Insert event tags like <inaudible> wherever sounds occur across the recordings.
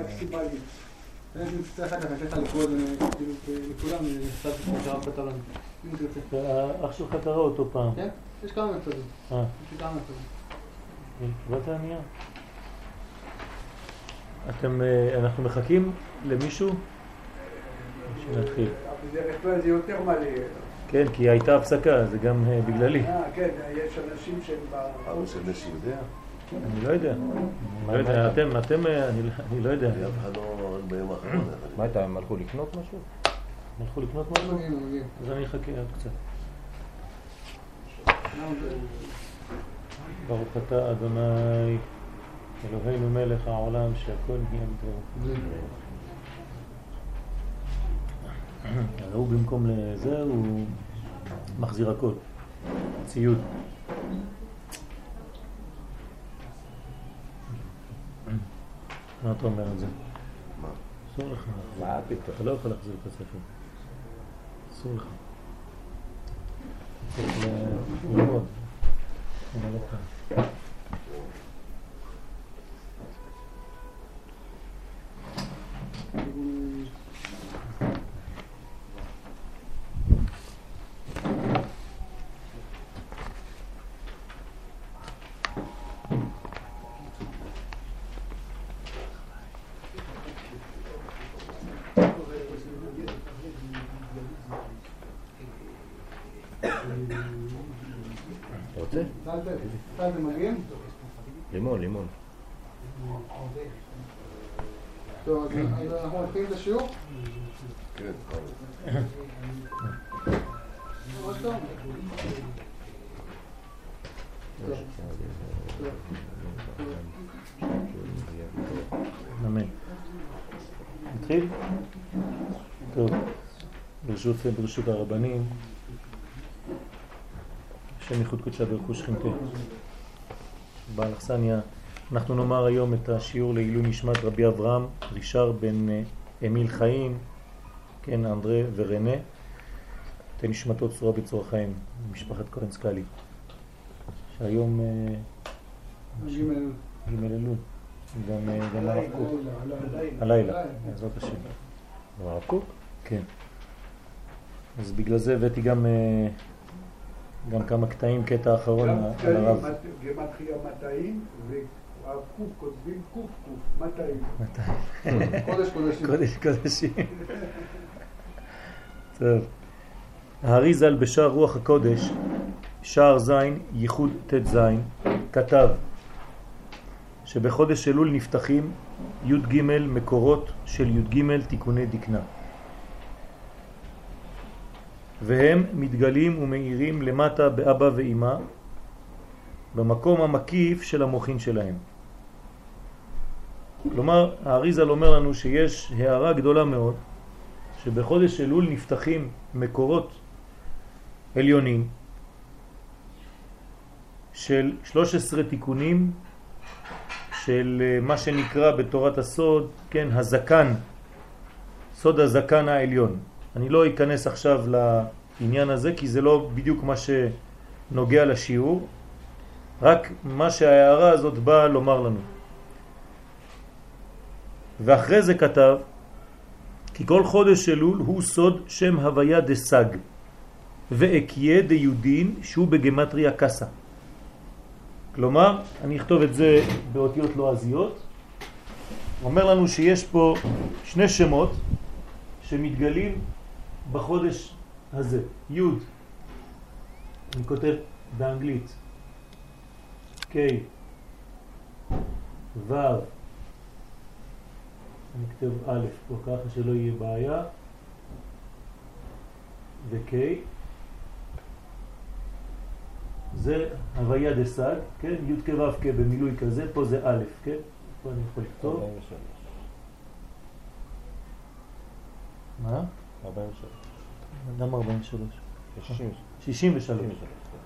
מקסימלי. אני צריך אחר כך לתת לך לקרוא לכולם, קצת שהרב כתב לנו. אם תרצה. אח שלך קרא אותו פעם. כן? יש כמה מתודים. אה, יש לי כמה מתודים. קיבלת הנייר? אתם, אה, אנחנו מחכים למישהו? שנתחיל. בדרך כלל זה יותר מלא. כן, כי הייתה הפסקה, זה גם אה, בגללי. אה, כן, יש אנשים שהם ב... אבא של נשי יודע? אני לא יודע. לא יודע, אתם, אתם, אה, אני לא- אני לא יודע. אף אחד לא ביום האחרון. מה הייתה, הם הלכו לקנות משהו? הלכו לקנות משהו? מגיעים. אז אני אחכה עוד קצת. ברוך אתה אדוני אלוהינו מלך העולם שהכל נהיה בדברו. אז הוא במקום לזה הוא מחזיר הכל, ציוד. מה אתה אומר על זה? מה? אסור לך. מה פתאום? אתה לא יכול להחזיר את הספר. אסור לך. צריך ל- ללמוד. אבל לא כאן. אתה רוצה? טלטל מגיעים? לימון, לימון. טוב, את השיעור? כן. אמן. נתחיל? טוב, ברשות, ברשות הרבנים, השם ייחוד קודשה ברכו שכינתה. בעל אכסניה, אנחנו נאמר היום את השיעור לעילוי נשמת רבי אברהם, רישר בן אה, אמיל חיים, כן, אנדרה ורנה, תן נשמתו צורה בצורה חיים, משפחת כהן סקאלי, שהיום אה. ג' אלול, גם אה, גם הרב קוק. הלילה, בעזרת השם. הרב קוק? כן. אז בגלל זה הבאתי גם, אה, גם כמה קטעים, קטע אחרון גם על הרב. גמטריה 200, והרב קוק כותבים קוק קוק, 200. קודש קודשים. קודש קודשים. טוב. הארי ז"ל בשער רוח הקודש, שער ז', ייחוד ט"ז, כתב שבחודש אלול נפתחים י"ג מקורות של י"ג תיקוני דקנה. והם מתגלים ומאירים למטה באבא ואימא במקום המקיף של המוחין שלהם. כלומר, האריזל אומר לנו שיש הערה גדולה מאוד שבחודש אלול נפתחים מקורות עליונים של 13 תיקונים של אה, מה שנקרא בתורת הסוד, כן, הזקן, סוד הזקן העליון. אני לא אכנס עכשיו לעניין הזה כי זה לא בדיוק מה שנוגע לשיעור, רק מה שההערה הזאת באה לומר לנו. ואחרי זה כתב כי כל חודש אלול הוא סוד שם הוויה דסג ואקיה דיודין שהוא בגמטריה קסה. כלומר, אני אכתוב את זה באותיות לועזיות, אומר לנו שיש פה שני שמות שמתגלים בחודש הזה, י' אני כותב באנגלית K ו' אני כותב א' פה ככה שלא יהיה בעיה ו-K זה הוויה דסג, כן? י' כ' ו' כ' במילוי כזה, פה זה א', כן? פה אני יכול לכתוב. 43. מה? 43. למה 43? 60. 63,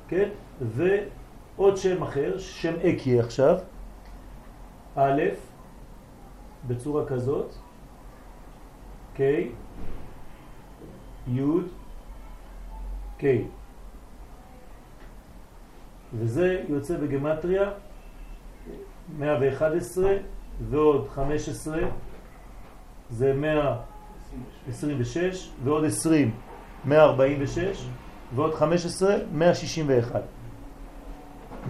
כן? ועוד שם אחר, שם אקי עכשיו, א', בצורה כזאת, K, י', K. וזה יוצא בגמטריה 111 ועוד 15 זה 126, ועוד 20, 146, ועוד 15, 161.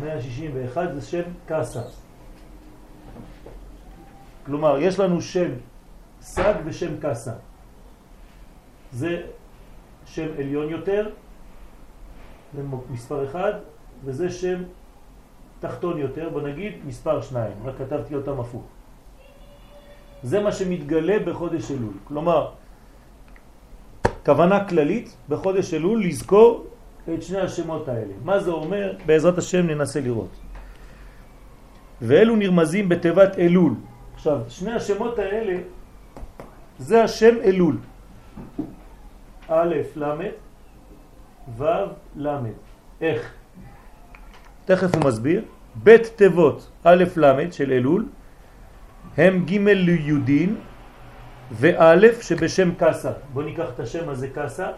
161 זה שם קסה. כלומר, יש לנו שם סג ושם קסה. זה שם עליון יותר, זה מספר אחד, וזה שם תחתון יותר, בוא נגיד מספר שניים, רק כתבתי אותם הפוך. זה מה שמתגלה בחודש אלול. כלומר, כוונה כללית בחודש אלול לזכור את שני השמות האלה. מה זה אומר? בעזרת השם ננסה לראות. ואלו נרמזים בתיבת אלול. עכשיו, שני השמות האלה זה השם אלול. א', ל', ו', ל'. איך? תכף הוא מסביר. בית תיבות א', ל' של אלול הם ג' ליודין וא' שבשם קסה. בואו ניקח את השם הזה קסה.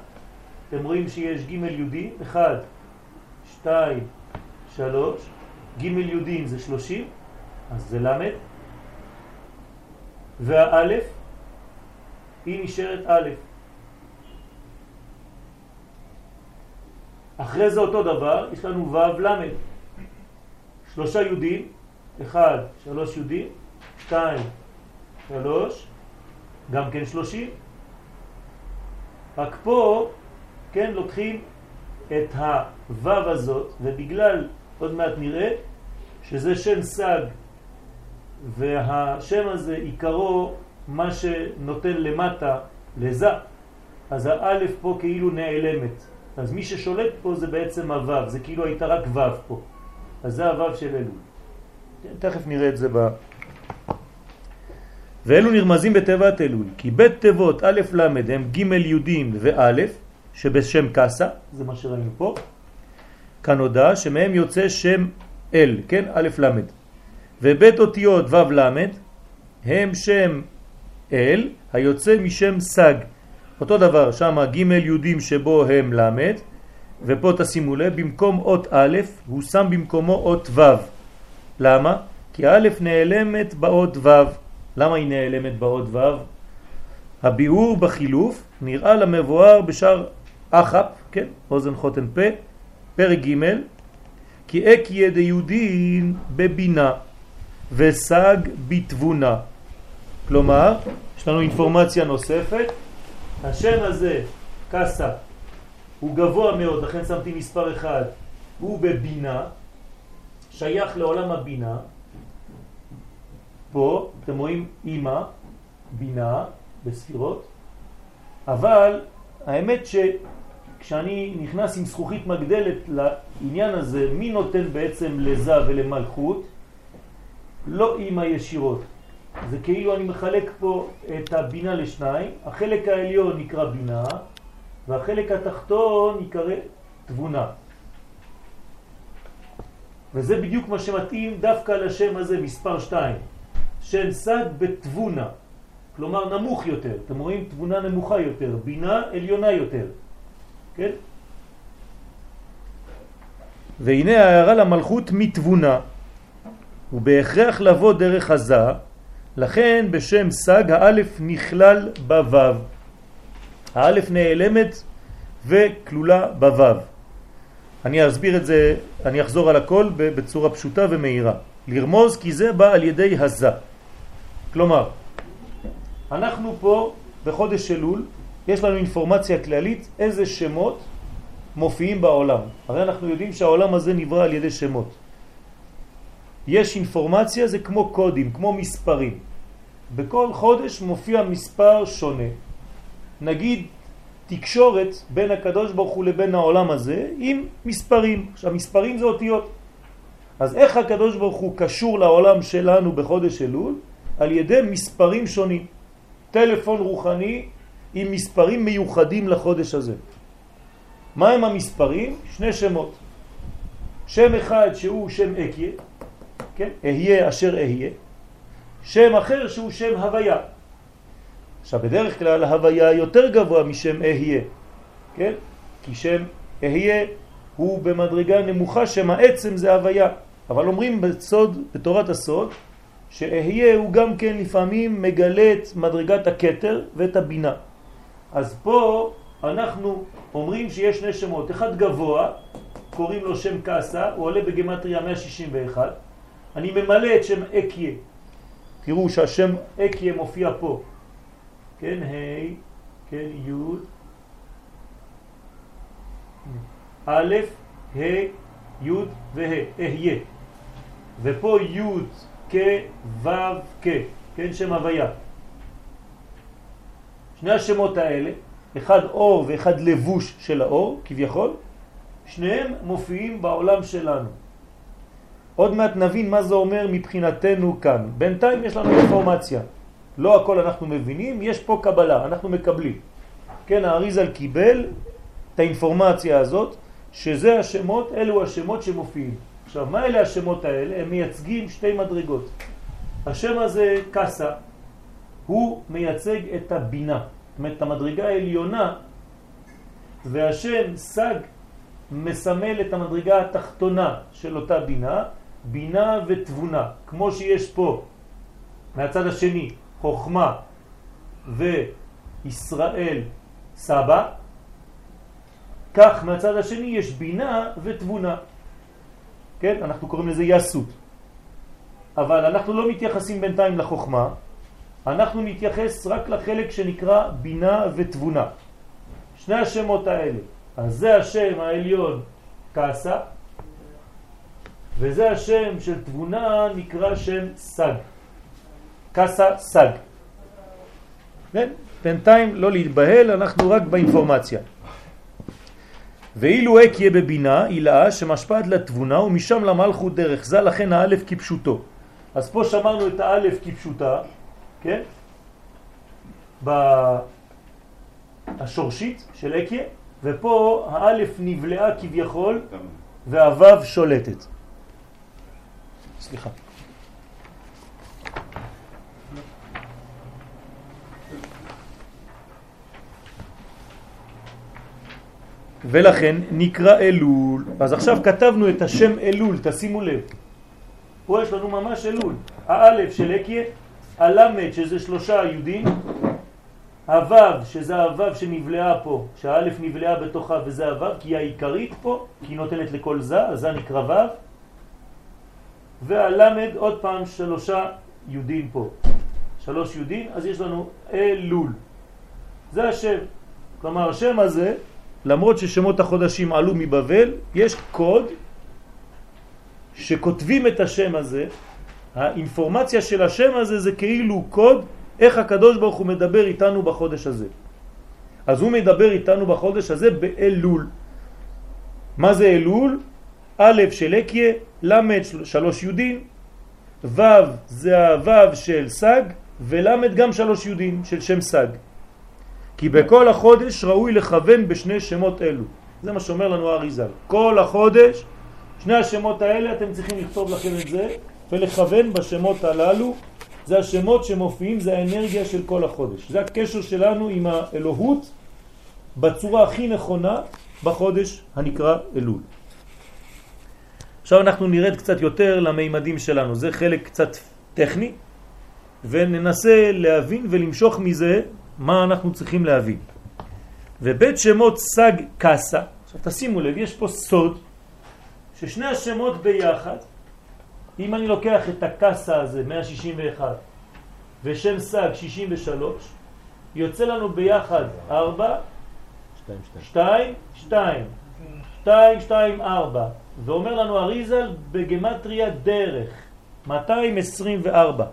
אתם רואים שיש ג' יהודי, 1, 2, 3, ג' יהודים זה 30, אז זה ל', והאלף היא נשארת א'. אחרי זה אותו דבר, יש לנו ו' ל', שלושה יהודים, 1, 3 יהודים, 2, 3, גם כן 30, רק פה כן, לוקחים את הוו הזאת, ובגלל, עוד מעט נראה, שזה שם סג, והשם הזה עיקרו מה שנותן למטה לזה, אז האלף פה כאילו נעלמת. אז מי ששולט פה זה בעצם הוו, זה כאילו הייתה רק וו פה. אז זה הוו של אלול. תכף נראה את זה ב... ואלו נרמזים בתיבת אלול, כי בית תיבות א' ל' הם ג' יהודים וא', שבשם קסה, זה מה שראינו פה, כאן הודעה שמהם יוצא שם אל, כן? א' ל', ובית אותיות ו' ל' הם שם אל היוצא משם סג. אותו דבר, שם ג' יהודים שבו הם ל', ופה תשימו לב, במקום אות א', הוא שם במקומו אות ו'. למה? כי א' נעלמת באות ו'. למה היא נעלמת באות ו'? הביאור בחילוף נראה למבואר בשאר אחפ, כן, אוזן חוטן פה, פרק ג' כי אק ידי יהודין בבינה וסג בתבונה. כלומר, יש לנו אינפורמציה נוספת, השם הזה, קסה, הוא גבוה מאוד, לכן שמתי מספר אחד, הוא בבינה, שייך לעולם הבינה, פה אתם רואים אימא, בינה, בספירות, אבל האמת ש... כשאני נכנס עם זכוכית מגדלת לעניין הזה, מי נותן בעצם לזה ולמלכות? לא אימא ישירות. זה כאילו אני מחלק פה את הבינה לשניים, החלק העליון נקרא בינה, והחלק התחתון יקרא תבונה. וזה בדיוק מה שמתאים דווקא לשם הזה, מספר 2. שם סד בתבונה, כלומר נמוך יותר. אתם רואים? תבונה נמוכה יותר, בינה עליונה יותר. כן? והנה ההערה למלכות מתבונה, ובהכרח לבוא דרך הזה, לכן בשם סג האלף נכלל בוו. האלף נעלמת וכלולה בוו. אני אסביר את זה, אני אחזור על הכל בצורה פשוטה ומהירה. לרמוז כי זה בא על ידי הזה. כלומר, אנחנו פה בחודש אלול יש לנו אינפורמציה כללית איזה שמות מופיעים בעולם. הרי אנחנו יודעים שהעולם הזה נברא על ידי שמות. יש אינפורמציה, זה כמו קודים, כמו מספרים. בכל חודש מופיע מספר שונה. נגיד תקשורת בין הקדוש ברוך הוא לבין העולם הזה עם מספרים. עכשיו מספרים זה אותיות. אז איך הקדוש ברוך הוא קשור לעולם שלנו בחודש אלול? על ידי מספרים שונים. טלפון רוחני עם מספרים מיוחדים לחודש הזה. מה הם המספרים? שני שמות. שם אחד שהוא שם אקיה, כן? אהיה אשר אהיה. שם אחר שהוא שם הוויה. עכשיו בדרך כלל הוויה יותר גבוה משם אהיה, כן? כי שם אהיה הוא במדרגה נמוכה, שם העצם זה הוויה. אבל אומרים בסוד, בתורת הסוד, שאהיה הוא גם כן לפעמים מגלה את מדרגת הכתר ואת הבינה. אז פה אנחנו אומרים שיש שני שמות, אחד גבוה, קוראים לו שם קסה, הוא עולה בגמטריה 161, אני ממלא את שם אקיה, תראו שהשם אקיה מופיע פה, כן, ה', כן, י', א', ה', י' וה', אהיה. ופה י' כ', ו' כ', כן, שם הוויה. שני השמות האלה, אחד אור ואחד לבוש של האור, כביכול, שניהם מופיעים בעולם שלנו. עוד מעט נבין מה זה אומר מבחינתנו כאן. בינתיים יש לנו אינפורמציה. לא הכל אנחנו מבינים, יש פה קבלה, אנחנו מקבלים. כן, האריזל קיבל את האינפורמציה הזאת, שזה השמות, אלו השמות שמופיעים. עכשיו, מה אלה השמות האלה? הם מייצגים שתי מדרגות. השם הזה, קסה, הוא מייצג את הבינה, זאת אומרת, את המדרגה העליונה, והשם סג מסמל את המדרגה התחתונה של אותה בינה, בינה ותבונה, כמו שיש פה מהצד השני חוכמה וישראל סבא, כך מהצד השני יש בינה ותבונה. כן? אנחנו קוראים לזה יסות. אבל אנחנו לא מתייחסים בינתיים לחוכמה, אנחנו מתייחס רק לחלק שנקרא בינה ותבונה. שני השמות האלה. אז זה השם העליון קאסה, וזה השם של תבונה נקרא שם סג. קאסה סג. כן? בינתיים לא להתבהל, אנחנו רק באינפורמציה. ואילו הק יהיה בבינה, הילאה שמשפעת לתבונה ומשם למלכות דרך זה, לכן האלף כפשוטו. אז פה שמרנו את האלף כפשוטה, כן? השורשית של אקיה, ופה האלף נבלעה כביכול והוו שולטת. סליחה. ולכן נקרא אלול. אז עכשיו כתבנו את השם אלול, תשימו לב. פה יש לנו ממש אלול. האלף של אקיה, הלמד שזה שלושה יהודים, הוו שזה הוו שנבלעה פה, שהאלף נבלעה בתוכה וזה הוו, כי היא העיקרית פה, כי היא נותנת לכל זה, אז זה נקרא וו. והלמד עוד פעם שלושה יהודים פה. שלוש יהודים, אז יש לנו אלול. זה השם. כלומר השם הזה למרות ששמות החודשים עלו מבבל, יש קוד שכותבים את השם הזה, האינפורמציה של השם הזה זה כאילו קוד איך הקדוש ברוך הוא מדבר איתנו בחודש הזה. אז הוא מדבר איתנו בחודש הזה באלול. מה זה אלול? א' של אקיה, ל' שלוש יודים, ו' זה הו' של סג, ול' גם שלוש יודים של שם סג. כי בכל החודש ראוי לכוון בשני שמות אלו. זה מה שאומר לנו אריזל. כל החודש, שני השמות האלה, אתם צריכים לכתוב לכם את זה ולכוון בשמות הללו. זה השמות שמופיעים, זה האנרגיה של כל החודש. זה הקשר שלנו עם האלוהות בצורה הכי נכונה בחודש הנקרא אלול. עכשיו אנחנו נרד קצת יותר למימדים שלנו. זה חלק קצת טכני, וננסה להבין ולמשוך מזה מה אנחנו צריכים להבין. ובית שמות סג קסה, עכשיו תשימו לב, יש פה סוד ששני השמות ביחד, אם אני לוקח את הקסה הזה, 161, ושם סג 63, יוצא לנו ביחד 4, 2, 2, 2, 2, 2, 4, ואומר לנו אריזל בגמטריה דרך, 224.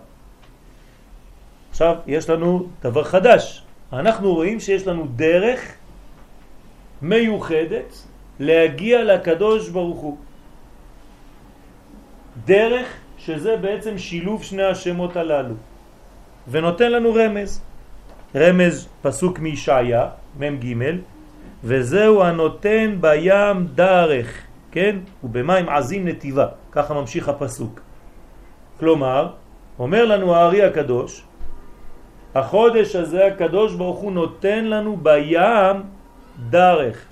עכשיו יש לנו דבר חדש. אנחנו רואים שיש לנו דרך מיוחדת להגיע לקדוש ברוך הוא. דרך שזה בעצם שילוב שני השמות הללו. ונותן לנו רמז. רמז פסוק מישעיה, מ"ג, וזהו הנותן בים דרך, כן? ובמים עזים נתיבה, ככה ממשיך הפסוק. כלומר, אומר לנו הארי הקדוש, החודש הזה הקדוש ברוך הוא נותן לנו בים דרך.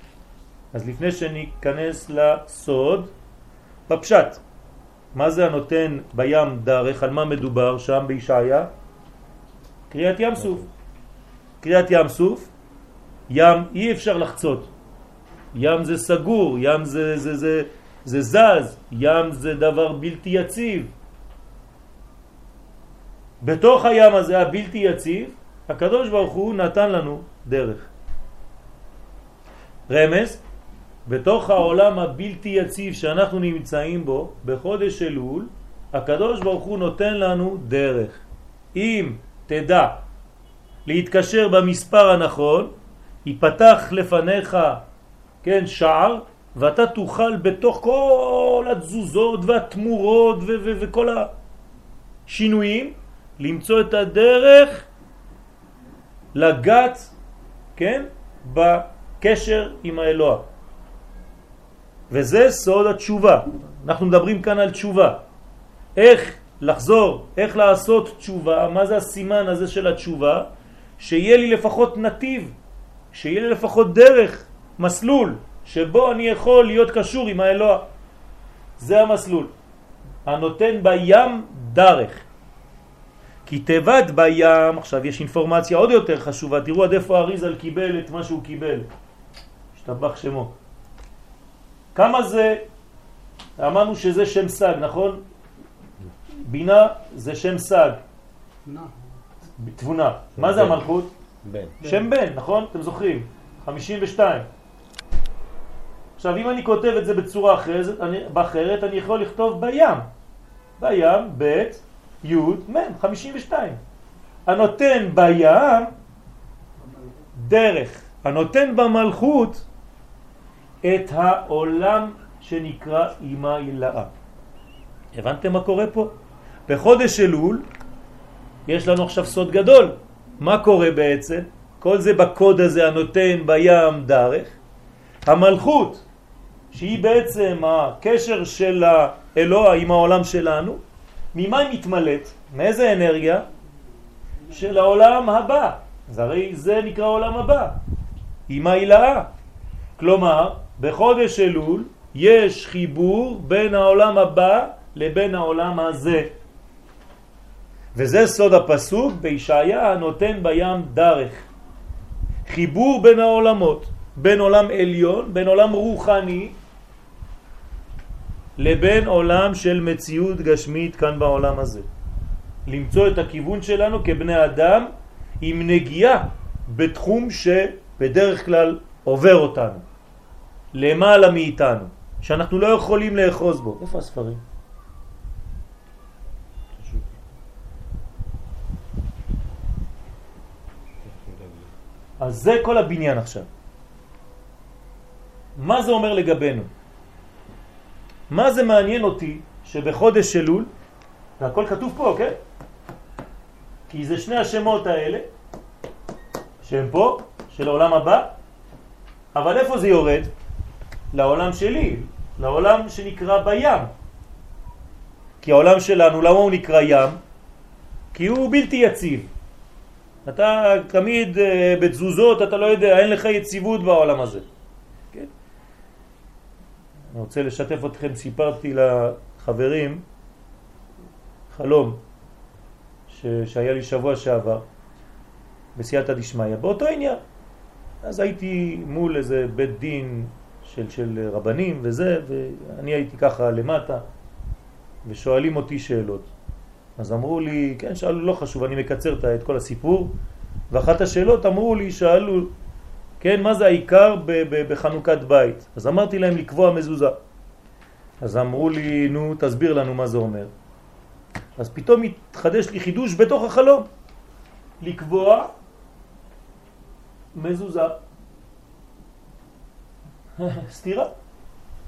אז לפני שניכנס לסוד, בפשט, מה זה הנותן בים דרך? על מה מדובר שם בישעיה? קריאת ים סוף. קריאת ים סוף, ים אי אפשר לחצות. ים זה סגור, ים זה, זה, זה, זה זז, ים זה דבר בלתי יציב. בתוך הים הזה הבלתי יציב, הקדוש ברוך הוא נתן לנו דרך. רמז, בתוך העולם הבלתי יציב שאנחנו נמצאים בו, בחודש אלול, הקדוש ברוך הוא נותן לנו דרך. אם תדע להתקשר במספר הנכון, ייפתח לפניך, כן, שער, ואתה תוכל בתוך כל התזוזות והתמורות וכל השינויים למצוא את הדרך לגת, כן, בקשר עם האלוה. וזה סוד התשובה. אנחנו מדברים כאן על תשובה. איך לחזור, איך לעשות תשובה, מה זה הסימן הזה של התשובה? שיהיה לי לפחות נתיב, שיהיה לי לפחות דרך, מסלול, שבו אני יכול להיות קשור עם האלוה. זה המסלול. הנותן בים דרך. כי תיבד בים, עכשיו יש אינפורמציה עוד יותר חשובה, תראו עד איפה אריזל קיבל את מה שהוא קיבל. השתבח שמו. כמה זה, אמרנו שזה שם סג, נכון? בינה זה שם סג. תבונה. מה זה. המלכות? בן. שם בן, נכון? אתם זוכרים? 52. עכשיו, אם אני כותב את זה בצורה אחרת, אני, באחרת, אני יכול לכתוב בים. בים, ב', י', מ', 52. הנותן בים דרך. הנותן במלכות את העולם שנקרא אימה הילאה. הבנתם מה קורה פה? בחודש אלול יש לנו עכשיו סוד גדול. מה קורה בעצם? כל זה בקוד הזה הנותן בים דרך. המלכות, שהיא בעצם הקשר של האלוה עם העולם שלנו, ממה היא מתמלאת? מאיזה אנרגיה? של העולם הבא. אז הרי זה נקרא עולם הבא. עם ההילאה. כלומר, בחודש אלול יש חיבור בין העולם הבא לבין העולם הזה. וזה סוד הפסוק בישעיה הנותן בים דרך. חיבור בין העולמות, בין עולם עליון, בין עולם רוחני, לבין עולם של מציאות גשמית כאן בעולם הזה. למצוא את הכיוון שלנו כבני אדם עם נגיעה בתחום שבדרך כלל עובר אותנו, למעלה מאיתנו, שאנחנו לא יכולים לאחוז בו. איפה הספרים? אז זה כל הבניין עכשיו. מה זה אומר לגבינו? מה זה מעניין אותי שבחודש אלול, והכל כתוב פה, כן? כי זה שני השמות האלה, שהם פה, של העולם הבא, אבל איפה זה יורד? לעולם שלי, לעולם שנקרא בים. כי העולם שלנו, למה הוא נקרא ים? כי הוא בלתי יציב. אתה תמיד אה, בתזוזות, אתה לא יודע, אין לך יציבות בעולם הזה. אני רוצה לשתף אתכם, סיפרתי לחברים חלום ש... שהיה לי שבוע שעבר בסייעתא דשמיא, באותו עניין. אז הייתי מול איזה בית דין של, של רבנים וזה, ואני הייתי ככה למטה, ושואלים אותי שאלות. אז אמרו לי, כן, שאלו, לא חשוב, אני מקצר את כל הסיפור, ואחת השאלות אמרו לי, שאלו, כן, מה זה העיקר בחנוכת בית? אז אמרתי להם לקבוע מזוזה. אז אמרו לי, נו, תסביר לנו מה זה אומר. אז פתאום התחדש לי חידוש בתוך החלום. לקבוע מזוזה. <laughs> סתירה.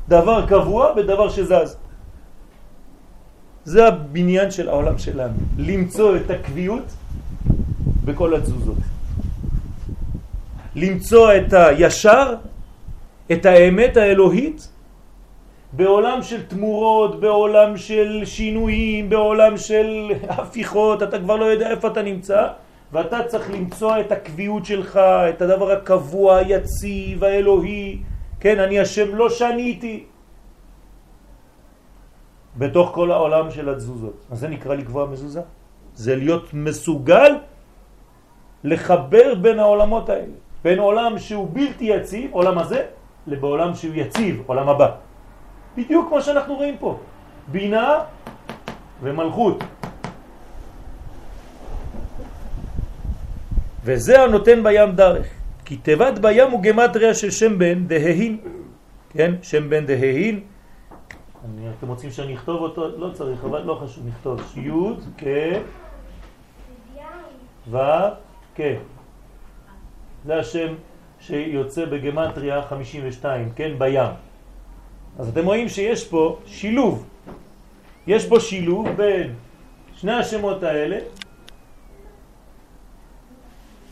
דבר קבוע בדבר שזז. זה הבניין של העולם שלנו, למצוא את הקביעות בכל התזוזות. למצוא את הישר, את האמת האלוהית, בעולם של תמורות, בעולם של שינויים, בעולם של <laughs> הפיכות, אתה כבר לא יודע איפה אתה נמצא, ואתה צריך למצוא את הקביעות שלך, את הדבר הקבוע, היציב, האלוהי. כן, אני השם לא שניתי. בתוך כל העולם של התזוזות. אז זה נקרא לקבוע מזוזה. זה להיות מסוגל לחבר בין העולמות האלה. בין עולם שהוא בלתי יציב, עולם הזה, לבעולם שהוא יציב, עולם הבא. בדיוק כמו שאנחנו רואים פה. בינה ומלכות. וזה הנותן בים דרך. כי תיבת בים הוא גמטריה של שם בן דההין. כן? שם בן דההין. אני, אתם רוצים שאני אכתוב אותו? לא צריך, אבל לא חשוב, נכתוב. י' כ' ו' כ'. זה השם שיוצא בגמטריה 52, כן? בים. אז אתם רואים שיש פה שילוב. יש פה שילוב בין שני השמות האלה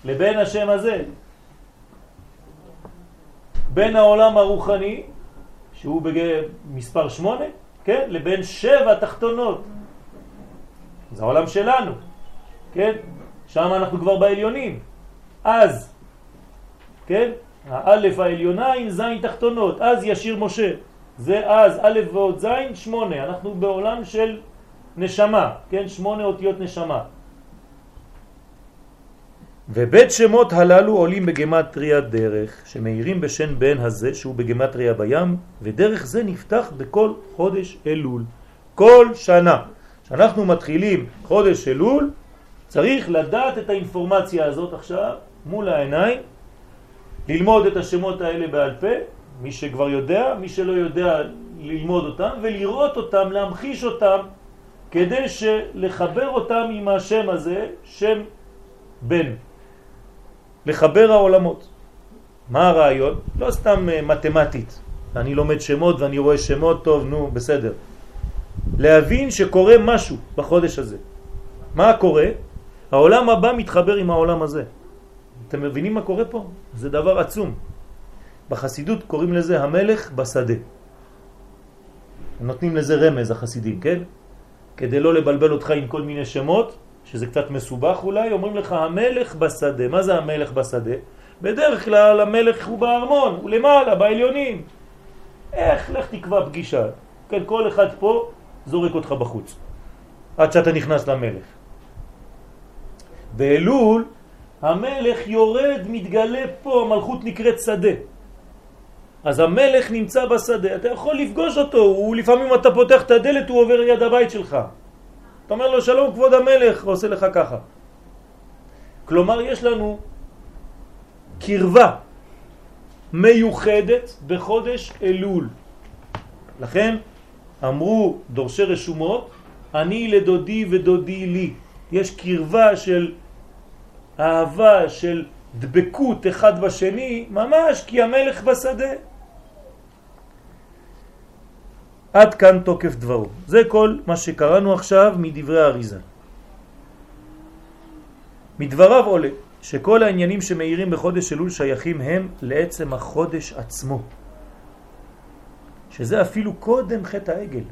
לבין השם הזה. בין העולם הרוחני, שהוא במספר שמונה, כן? לבין שבע תחתונות. זה העולם שלנו, כן? שם אנחנו כבר בעליונים. אז, כן? האלף העליונה עם זין תחתונות, אז ישיר משה. זה אז א' ועוד זין, שמונה. אנחנו בעולם של נשמה, כן? שמונה אותיות נשמה. ובית שמות הללו עולים בגמטריה דרך, שמאירים בשן בן הזה שהוא בגמטריה בים, ודרך זה נפתח בכל חודש אלול. כל שנה. כשאנחנו מתחילים חודש אלול, צריך לדעת את האינפורמציה הזאת עכשיו מול העיניים, ללמוד את השמות האלה בעל פה, מי שכבר יודע, מי שלא יודע ללמוד אותם, ולראות אותם, להמחיש אותם, כדי לחבר אותם עם השם הזה, שם בן. לחבר העולמות. מה הרעיון? לא סתם אה, מתמטית. אני לומד שמות ואני רואה שמות, טוב, נו, בסדר. להבין שקורה משהו בחודש הזה. מה קורה? העולם הבא מתחבר עם העולם הזה. אתם מבינים מה קורה פה? זה דבר עצום. בחסידות קוראים לזה המלך בשדה. נותנים לזה רמז החסידים, כן? כדי לא לבלבל אותך עם כל מיני שמות, שזה קצת מסובך אולי, אומרים לך המלך בשדה. מה זה המלך בשדה? בדרך כלל המלך הוא בארמון, הוא למעלה, בעליונים. איך? לך תקבע פגישה. כן, כל אחד פה זורק אותך בחוץ, עד שאתה נכנס למלך. באלול המלך יורד, מתגלה פה, המלכות נקראת שדה. אז המלך נמצא בשדה, אתה יכול לפגוש אותו, הוא לפעמים אתה פותח את הדלת, הוא עובר ליד הבית שלך. אתה אומר לו שלום כבוד המלך, הוא עושה לך ככה. כלומר יש לנו קרבה מיוחדת בחודש אלול. לכן אמרו דורשי רשומות, אני לדודי ודודי לי. יש קרבה של אהבה, של דבקות אחד בשני, ממש כי המלך בשדה. עד כאן תוקף דברו. זה כל מה שקראנו עכשיו מדברי האריזה. מדבריו עולה שכל העניינים שמאירים בחודש אלול שייכים הם לעצם החודש עצמו. שזה אפילו קודם חטא העגל.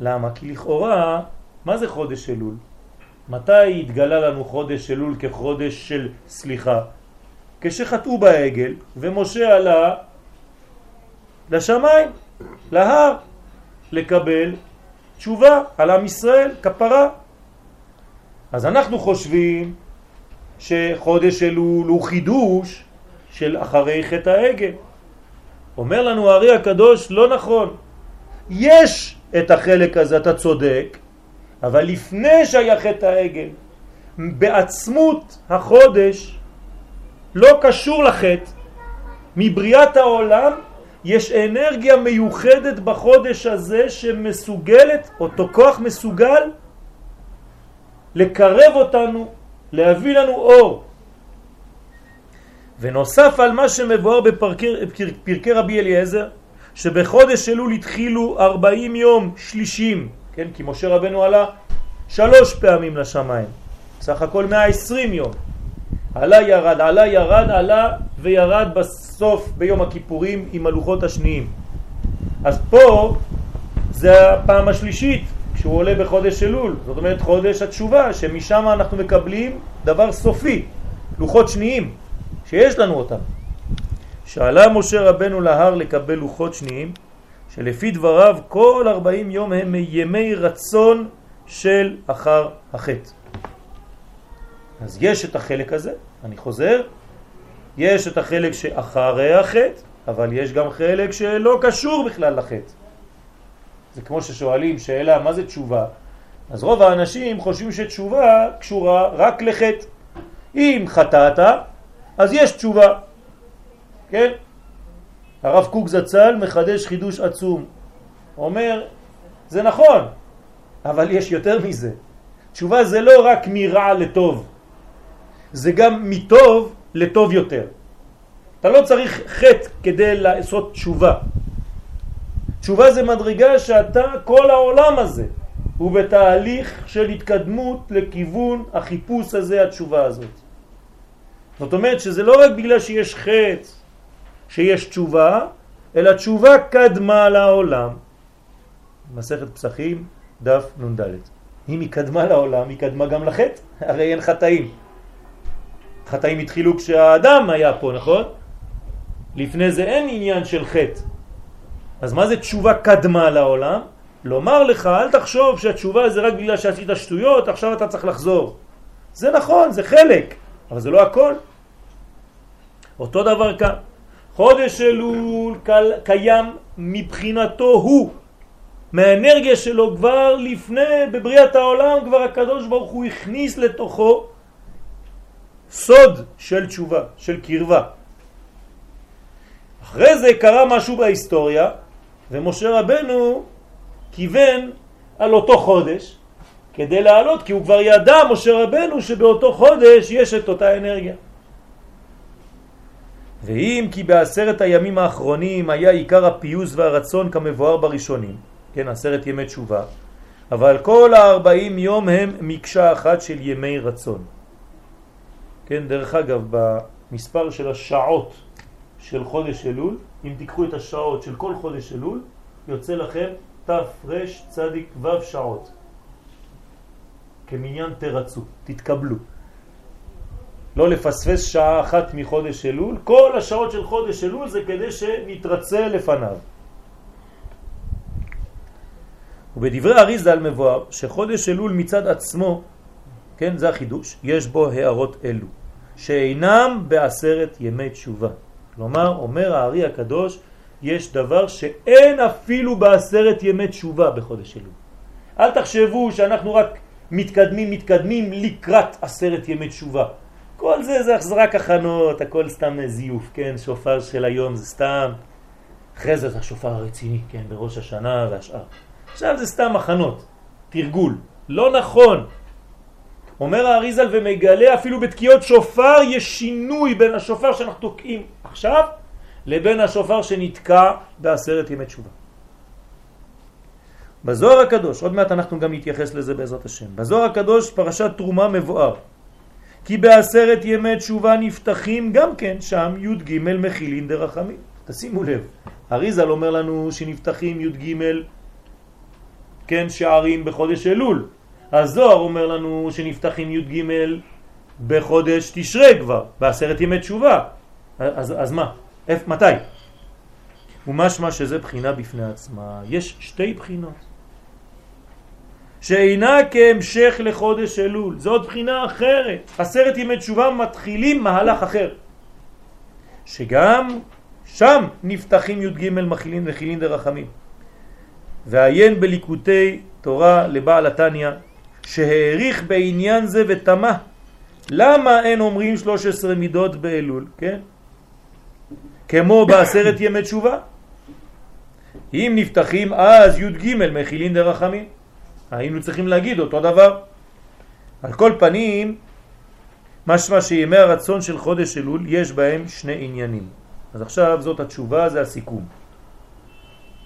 למה? כי לכאורה, מה זה חודש אלול? מתי התגלה לנו חודש אלול כחודש של סליחה? כשחטאו בעגל ומשה עלה לשמיים, להר, לקבל תשובה על עם ישראל, כפרה. אז אנחנו חושבים שחודש אלול הוא חידוש של אחרי חטא העגל. אומר לנו הארי הקדוש, לא נכון. יש את החלק הזה, אתה צודק, אבל לפני שהיה חטא העגל, בעצמות החודש לא קשור לחטא, מבריאת העולם יש אנרגיה מיוחדת בחודש הזה שמסוגלת, אותו כוח מסוגל לקרב אותנו, להביא לנו אור. ונוסף על מה שמבואר בפרקי רבי אליעזר, שבחודש אלול התחילו 40 יום שלישים, כן? כי משה רבנו עלה שלוש פעמים לשמיים, סך הכל 120 יום. עלה ירד, עלה ירד, עלה וירד בסוף ביום הכיפורים עם הלוחות השניים. אז פה זה הפעם השלישית כשהוא עולה בחודש אלול, זאת אומרת חודש התשובה, שמשם אנחנו מקבלים דבר סופי, לוחות שניים, שיש לנו אותם. שעלה משה רבנו להר לקבל לוחות שניים, שלפי דבריו כל 40 יום הם ימי רצון של אחר החטא. אז יש את החלק הזה, אני חוזר, יש את החלק שאחרי החטא, אבל יש גם חלק שלא קשור בכלל לחטא. זה כמו ששואלים שאלה מה זה תשובה, אז רוב האנשים חושבים שתשובה קשורה רק לחטא. אם חטאת, אז יש תשובה, כן? הרב קוק זצ"ל מחדש חידוש עצום. אומר, זה נכון, אבל יש יותר מזה. תשובה זה לא רק מרע לטוב, זה גם מטוב לטוב יותר. אתה לא צריך חטא כדי לעשות תשובה. תשובה זה מדרגה שאתה, כל העולם הזה, הוא בתהליך של התקדמות לכיוון החיפוש הזה, התשובה הזאת. זאת אומרת שזה לא רק בגלל שיש חטא, שיש תשובה, אלא תשובה קדמה לעולם. מסכת פסחים, דף נ"ד. אם היא קדמה לעולם, היא קדמה גם לחטא, הרי אין חטאים. חטאים התחילו כשהאדם היה פה, נכון? לפני זה אין עניין של חטא. אז מה זה תשובה קדמה לעולם? לומר לך, אל תחשוב שהתשובה זה רק בגלל שעשית שטויות, עכשיו אתה צריך לחזור. זה נכון, זה חלק, אבל זה לא הכל. אותו דבר כאן. חודש אלול קיים מבחינתו הוא, מהאנרגיה שלו כבר לפני, בבריאת העולם, כבר הקדוש ברוך הוא הכניס לתוכו סוד של תשובה, של קרבה. אחרי זה קרה משהו בהיסטוריה, ומשה רבנו כיוון על אותו חודש כדי לעלות, כי הוא כבר ידע, משה רבנו, שבאותו חודש יש את אותה אנרגיה. ואם כי בעשרת הימים האחרונים היה עיקר הפיוס והרצון כמבואר בראשונים, כן, עשרת ימי תשובה, אבל כל הארבעים יום הם מקשה אחת של ימי רצון. כן, דרך אגב, במספר של השעות של חודש אלול, אם תיקחו את השעות של כל חודש אלול, יוצא לכם תר"ש צדיק ו' שעות. כמניין תרצו, תתקבלו. לא לפספס שעה אחת מחודש אלול, כל השעות של חודש אלול זה כדי שנתרצה לפניו. ובדברי אריזל מבואר שחודש אלול מצד עצמו, כן, זה החידוש, יש בו הערות אלו, שאינם בעשרת ימי תשובה. כלומר, אומר הארי הקדוש, יש דבר שאין אפילו בעשרת ימי תשובה בחודש אלול. אל תחשבו שאנחנו רק מתקדמים, מתקדמים לקראת עשרת ימי תשובה. כל זה זה רק הכנות, הכל סתם זיוף, כן? שופר של היום זה סתם. אחרי זה זה השופר הרציני, כן? בראש השנה והשאר. עכשיו זה סתם הכנות, תרגול. לא נכון. אומר האריזל ומגלה אפילו בתקיעות שופר יש שינוי בין השופר שאנחנו תוקעים עכשיו לבין השופר שנתקע בעשרת ימי תשובה. בזוהר הקדוש, עוד מעט אנחנו גם נתייחס לזה בעזרת השם, בזוהר הקדוש פרשת תרומה מבואר כי בעשרת ימי תשובה נפתחים גם כן שם י"ג מחילין דרחמים. תשימו לב, אריזל אומר לנו שנפתחים י"ג כן שערים בחודש אלול. הזוהר אומר לנו שנפתחים י"ג בחודש תשרה כבר, בעשרת ימי תשובה. אז, אז מה? איפ, מתי? ומשמע שזה בחינה בפני עצמה. יש שתי בחינות. שאינה כהמשך לחודש אלול, זאת בחינה אחרת. עשרת ימי תשובה מתחילים מהלך אחר. שגם שם נפתחים י"ג מחילין וחילין דרחמים. ועיין בליקוטי תורה לבעל התניא, שהעריך בעניין זה ותמה. למה אין אומרים 13 מידות באלול, כן? כמו בעשרת ימי תשובה. אם נפתחים אז י"ג מחילין דרחמים. היינו צריכים להגיד אותו דבר. על כל פנים, משמע שימי הרצון של חודש אלול יש בהם שני עניינים. אז עכשיו זאת התשובה, זה הסיכום.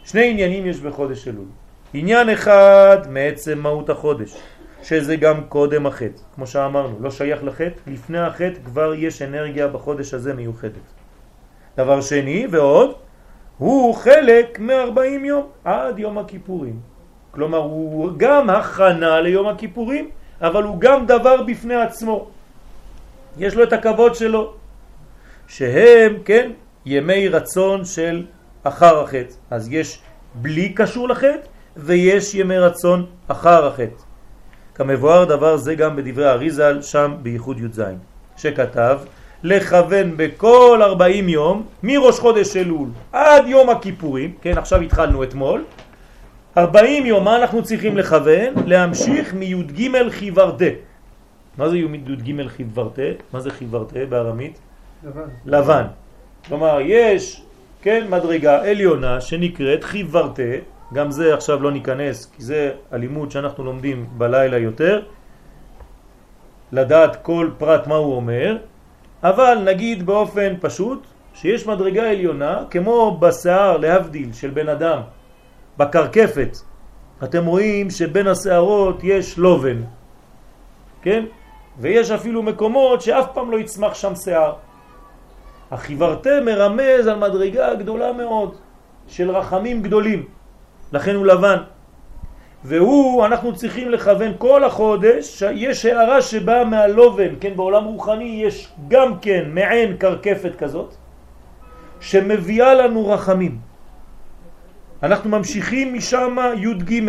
שני עניינים יש בחודש אלול. עניין אחד מעצם מהות החודש, שזה גם קודם החטא. כמו שאמרנו, לא שייך לחטא, לפני החטא כבר יש אנרגיה בחודש הזה מיוחדת. דבר שני, ועוד, הוא חלק מ-40 יום עד יום הכיפורים. כלומר, הוא גם הכנה ליום הכיפורים, אבל הוא גם דבר בפני עצמו. יש לו את הכבוד שלו, שהם, כן, ימי רצון של אחר החטא. אז יש בלי קשור לחטא, ויש ימי רצון אחר החטא. כמבואר דבר זה גם בדברי אריזל שם בייחוד י"ז, שכתב לכוון בכל 40 יום מראש חודש אלול עד יום הכיפורים, כן עכשיו התחלנו אתמול, 40 יום מה אנחנו צריכים לכוון? להמשיך מי"ג חיוורתה. מה זה י"ג חיוורתה? מה זה חיוורתה בארמית? לבן. לבן. כלומר, יש, כן, מדרגה עליונה שנקראת חיוורתה, גם זה עכשיו לא ניכנס, כי זה הלימוד שאנחנו לומדים בלילה יותר, לדעת כל פרט מה הוא אומר, אבל נגיד באופן פשוט שיש מדרגה עליונה, כמו בשיער להבדיל של בן אדם, בקרקפת, אתם רואים שבין השערות יש לובן, כן? ויש אפילו מקומות שאף פעם לא יצמח שם שיער. החיוורתה מרמז על מדרגה גדולה מאוד של רחמים גדולים, לכן הוא לבן. והוא, אנחנו צריכים לכוון כל החודש, יש הערה שבאה מהלובן, כן, בעולם רוחני יש גם כן מעין קרקפת כזאת, שמביאה לנו רחמים. אנחנו ממשיכים משם י' ג'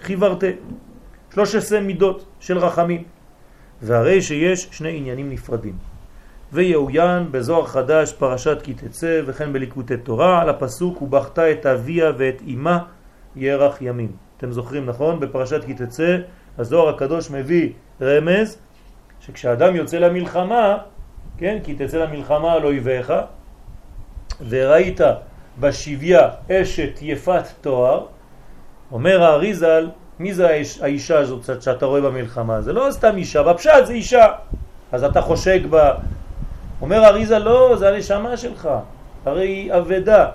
חיוורתה, 13 מידות של רחמים. והרי שיש שני עניינים נפרדים. ויעוין בזוהר חדש פרשת כי תצא וכן בליקוטי תורה על הפסוק ובכתה את אביה ואת אמה ירח ימים. אתם זוכרים נכון? בפרשת כי תצא הזוהר הקדוש מביא רמז שכשאדם יוצא למלחמה, כן, כי תצא למלחמה על אויביך וראית בשביה אשת יפת תואר, אומר האריזל, מי זה האיש, האישה הזאת שאתה רואה במלחמה? זה לא סתם אישה, בפשט זה אישה. אז אתה חושק בה. אומר אריזה, לא, זה הנשמה שלך, הרי היא אבדה.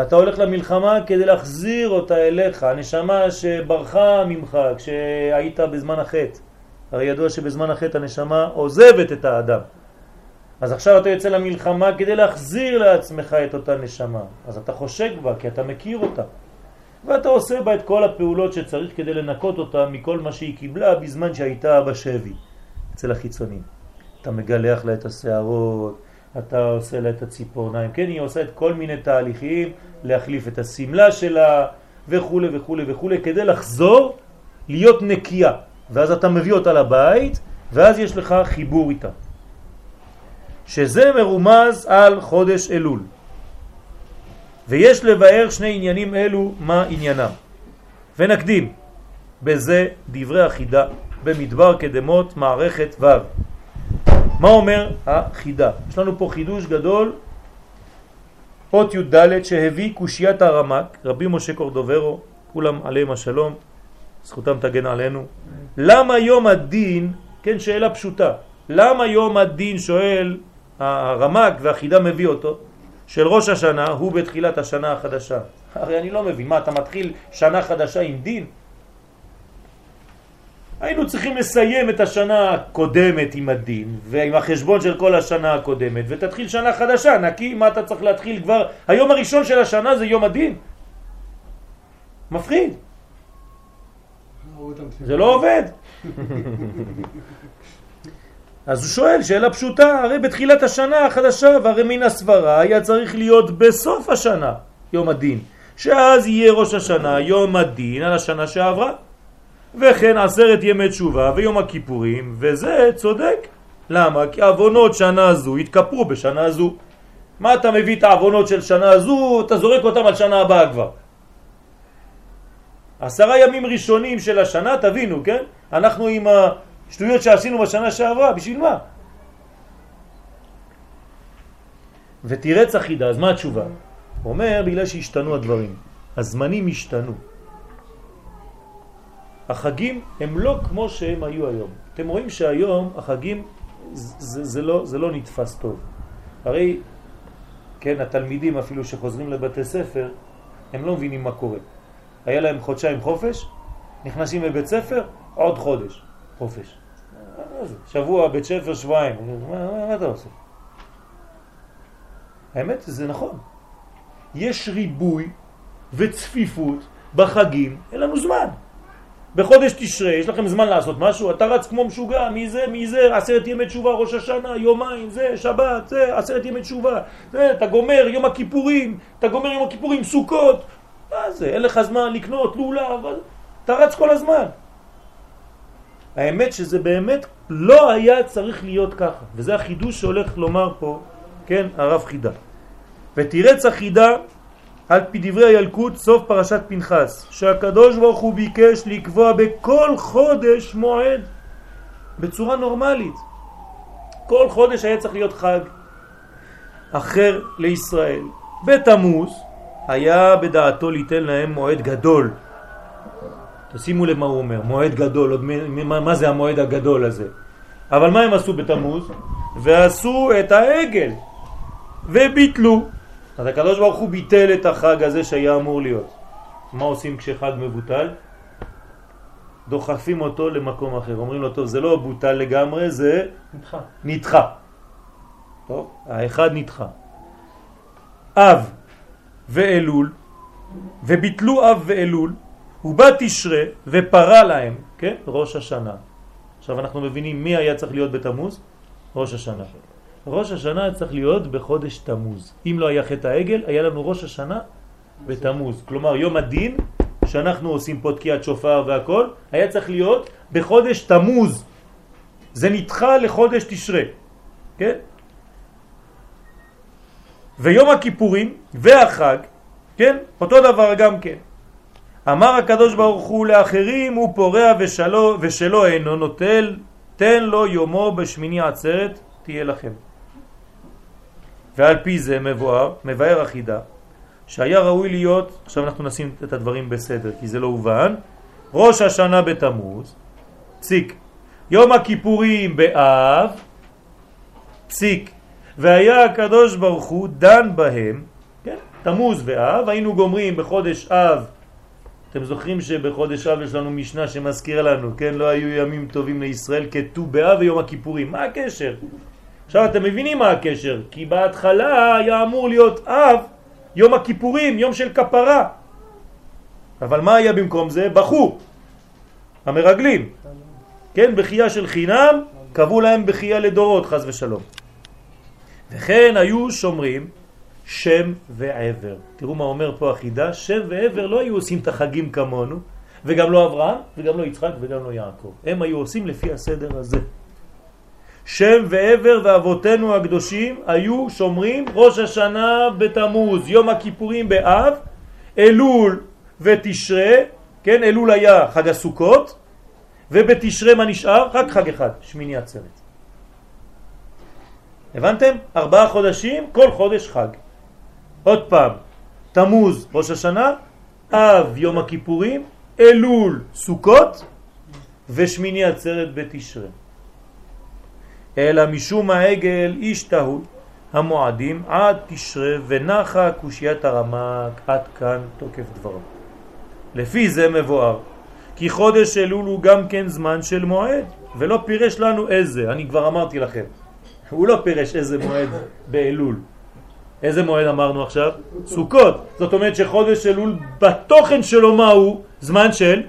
אתה הולך למלחמה כדי להחזיר אותה אליך, הנשמה שברחה ממך כשהיית בזמן החטא. הרי ידוע שבזמן החטא הנשמה עוזבת את האדם. אז עכשיו אתה יוצא למלחמה כדי להחזיר לעצמך את אותה נשמה. אז אתה חושק בה כי אתה מכיר אותה. ואתה עושה בה את כל הפעולות שצריך כדי לנקות אותה מכל מה שהיא קיבלה בזמן שהייתה בשבי, אצל החיצונים. אתה מגלח לה את השערות, אתה עושה לה את הציפורניים, כן, היא עושה את כל מיני תהליכים, להחליף את הסמלה שלה וכו' וכו' וכו', כדי לחזור להיות נקייה. ואז אתה מביא אותה לבית, ואז יש לך חיבור איתה. שזה מרומז על חודש אלול. ויש לבאר שני עניינים אלו מה עניינם. ונקדים בזה דברי החידה במדבר קדמות מערכת ו'. מה אומר החידה? יש לנו פה חידוש גדול, אות י"ד שהביא קושיית הרמק, רבי משה קורדוברו, כולם עליהם השלום, זכותם תגן עלינו. למה יום הדין, כן שאלה פשוטה, למה יום הדין שואל הרמק והחידה מביא אותו, של ראש השנה הוא בתחילת השנה החדשה. הרי אני לא מבין, מה אתה מתחיל שנה חדשה עם דין? היינו צריכים לסיים את השנה הקודמת עם הדין ועם החשבון של כל השנה הקודמת ותתחיל שנה חדשה, נקי, מה אתה צריך להתחיל כבר? היום הראשון של השנה זה יום הדין. מפחיד. זה לא עובד. <laughs> אז הוא שואל שאלה פשוטה, הרי בתחילת השנה החדשה והרי מן הסברה היה צריך להיות בסוף השנה, יום הדין, שאז יהיה ראש השנה, יום הדין על השנה שעברה. וכן עשרת ימי תשובה ויום הכיפורים, וזה צודק. למה? כי אבונות שנה זו התכפרו בשנה זו. מה אתה מביא את האבונות של שנה זו, אתה זורק אותם על שנה הבאה כבר. עשרה ימים ראשונים של השנה, תבינו, כן? אנחנו עם השטויות שעשינו בשנה שעברה, בשביל מה? ותירץ אחידה, אז מה התשובה? הוא אומר, בגלל שהשתנו הדברים. הזמנים השתנו. החגים הם לא כמו שהם היו היום. אתם רואים שהיום החגים זה, זה, לא, זה לא נתפס טוב. הרי, כן, התלמידים אפילו שחוזרים לבתי ספר, הם לא מבינים מה קורה. היה להם חודשיים חופש, נכנסים לבית ספר, עוד חודש חופש. שבוע בית ספר, שבועיים. מה, מה, אתה עושה? האמת, זה נכון. יש ריבוי וצפיפות בחגים, אין לנו זמן. בחודש תשרה, יש לכם זמן לעשות משהו? אתה רץ כמו משוגע, מי זה, מי זה, עשרת ימי תשובה, ראש השנה, יומיים, זה, שבת, זה, עשרת ימי תשובה, זה, אתה גומר יום הכיפורים, אתה גומר יום הכיפורים, סוכות, מה זה, אין לך זמן לקנות לולה, אבל אתה רץ כל הזמן. האמת שזה באמת לא היה צריך להיות ככה, וזה החידוש שהולך לומר פה, כן, הרב חידה. ותירץ החידה על פי דברי הילקוט סוף פרשת פנחס, שהקדוש ברוך הוא ביקש לקבוע בכל חודש מועד בצורה נורמלית. כל חודש היה צריך להיות חג אחר לישראל. בתמוז היה בדעתו ליתן להם מועד גדול. תשימו לב מה הוא אומר, מועד גדול, עוד מה, מה זה המועד הגדול הזה? אבל מה הם עשו בתמוז? ועשו את העגל וביטלו. אז הקדוש ברוך הוא ביטל את החג הזה שהיה אמור להיות. מה עושים כשחג מבוטל? דוחפים אותו למקום אחר. אומרים לו, טוב, זה לא בוטל לגמרי, זה נדחה. נדחה. טוב, האחד נדחה. אב ואלול, וביטלו אב ואלול, ובא תשרה ופרה להם, כן? ראש השנה. עכשיו אנחנו מבינים מי היה צריך להיות בתמוז? ראש השנה. ראש השנה צריך להיות בחודש תמוז. אם לא היה חטא העגל, היה לנו ראש השנה בתמוז. כלומר, יום הדין, שאנחנו עושים פה תקיעת שופר והכל, היה צריך להיות בחודש תמוז. זה נדחה לחודש תשרה, כן? ויום הכיפורים והחג, כן? אותו דבר גם כן. אמר הקדוש ברוך הוא לאחרים, הוא פורע ושלו, ושלו אינו נוטל, תן לו יומו בשמיני עצרת, תהיה לכם. ועל פי זה מבואר, מבאר אחידה, שהיה ראוי להיות, עכשיו אנחנו נשים את הדברים בסדר, כי זה לא הובן, ראש השנה בתמוז, פסיק, יום הכיפורים באב, פסיק, והיה הקדוש ברוך הוא דן בהם, כן, תמוז ואב, היינו גומרים בחודש אב, אתם זוכרים שבחודש אב יש לנו משנה שמזכיר לנו, כן, לא היו ימים טובים לישראל כתו באב ויום הכיפורים, מה הקשר? עכשיו אתם מבינים מה הקשר, כי בהתחלה היה אמור להיות אב, יום הכיפורים, יום של כפרה. אבל מה היה במקום זה? בחו, המרגלים. כן, בחייה של חינם, קבעו להם בחייה לדורות, חז ושלום. וכן היו שומרים שם ועבר. תראו מה אומר פה החידה, שם ועבר לא היו עושים את החגים כמונו, וגם לא אברהם, וגם לא יצחק, וגם לא יעקב. הם היו עושים לפי הסדר הזה. שם ועבר ואבותינו הקדושים היו שומרים ראש השנה בתמוז, יום הכיפורים באב, אלול ותשרה, כן, אלול היה חג הסוכות, ובתשרה מה נשאר? רק חג אחד, שמיני עצרת. הבנתם? ארבעה חודשים, כל חודש חג. עוד פעם, תמוז ראש השנה, אב יום הכיפורים, אלול סוכות ושמיני עצרת בתשרה. אלא משום העגל השתהו המועדים עד תשרה ונחה קושיית הרמק עד כאן תוקף דברו. לפי זה מבואר כי חודש אלול הוא גם כן זמן של מועד ולא פירש לנו איזה, אני כבר אמרתי לכם הוא לא פירש איזה מועד באלול איזה מועד אמרנו עכשיו? סוכות. זאת אומרת שחודש אלול בתוכן שלו מה הוא? זמן של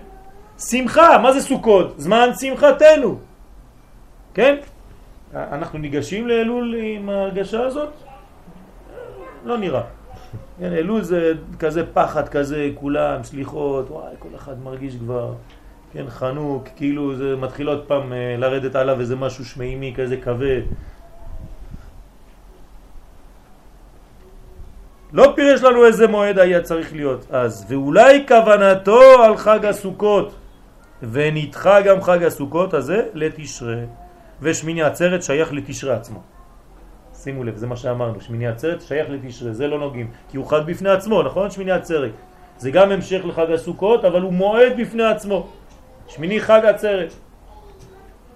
שמחה. מה זה סוכות? זמן שמחתנו. כן? אנחנו ניגשים לאלול עם ההרגשה הזאת? לא נראה. כן, אלול זה כזה פחד כזה, כולם, סליחות, וואי, כל אחד מרגיש כבר, כן, חנוק, כאילו זה מתחיל עוד פעם אה, לרדת עליו איזה משהו שמימי כזה כבד. לא פירש לנו איזה מועד היה צריך להיות אז, ואולי כוונתו על חג הסוכות, ונדחה גם חג הסוכות הזה לתשרה, ושמיני עצרת שייך לתשרה עצמו. שימו לב, זה מה שאמרנו, שמיני עצרת שייך לתשרה, זה לא נוגעים, כי הוא חג בפני עצמו, נכון? שמיני עצרת. זה גם המשך לחג הסוכות, אבל הוא מועד בפני עצמו. שמיני חג עצרת.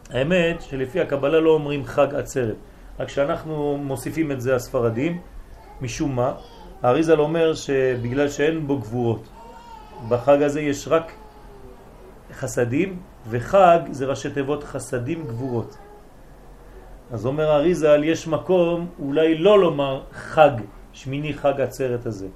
האמת שלפי הקבלה לא אומרים חג עצרת, רק שאנחנו מוסיפים את זה הספרדים, משום מה, האריזל אומר שבגלל שאין בו גבורות, בחג הזה יש רק חסדים, וחג זה ראשי תיבות חסדים גבורות. אז אומר האריזל, יש מקום אולי לא לומר חג, שמיני חג עצרת הזה.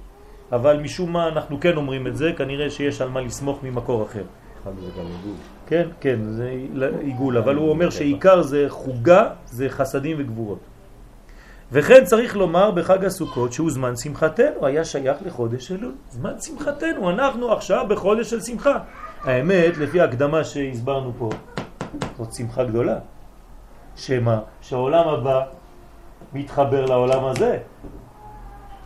אבל משום מה אנחנו כן אומרים את זה, כנראה שיש על מה לסמוך ממקור אחר. חג זה גם עיגול. כן, כן, זה עיגול, אבל הוא אומר שעיקר זה חוגה, זה חסדים וגבורות. וכן צריך לומר בחג הסוכות שהוא זמן שמחתנו, היה שייך לחודש אלול. זמן שמחתנו, אנחנו עכשיו בחודש של שמחה. האמת, לפי ההקדמה שהסברנו פה, זאת שמחה גדולה. שמה? שהעולם הבא מתחבר לעולם הזה.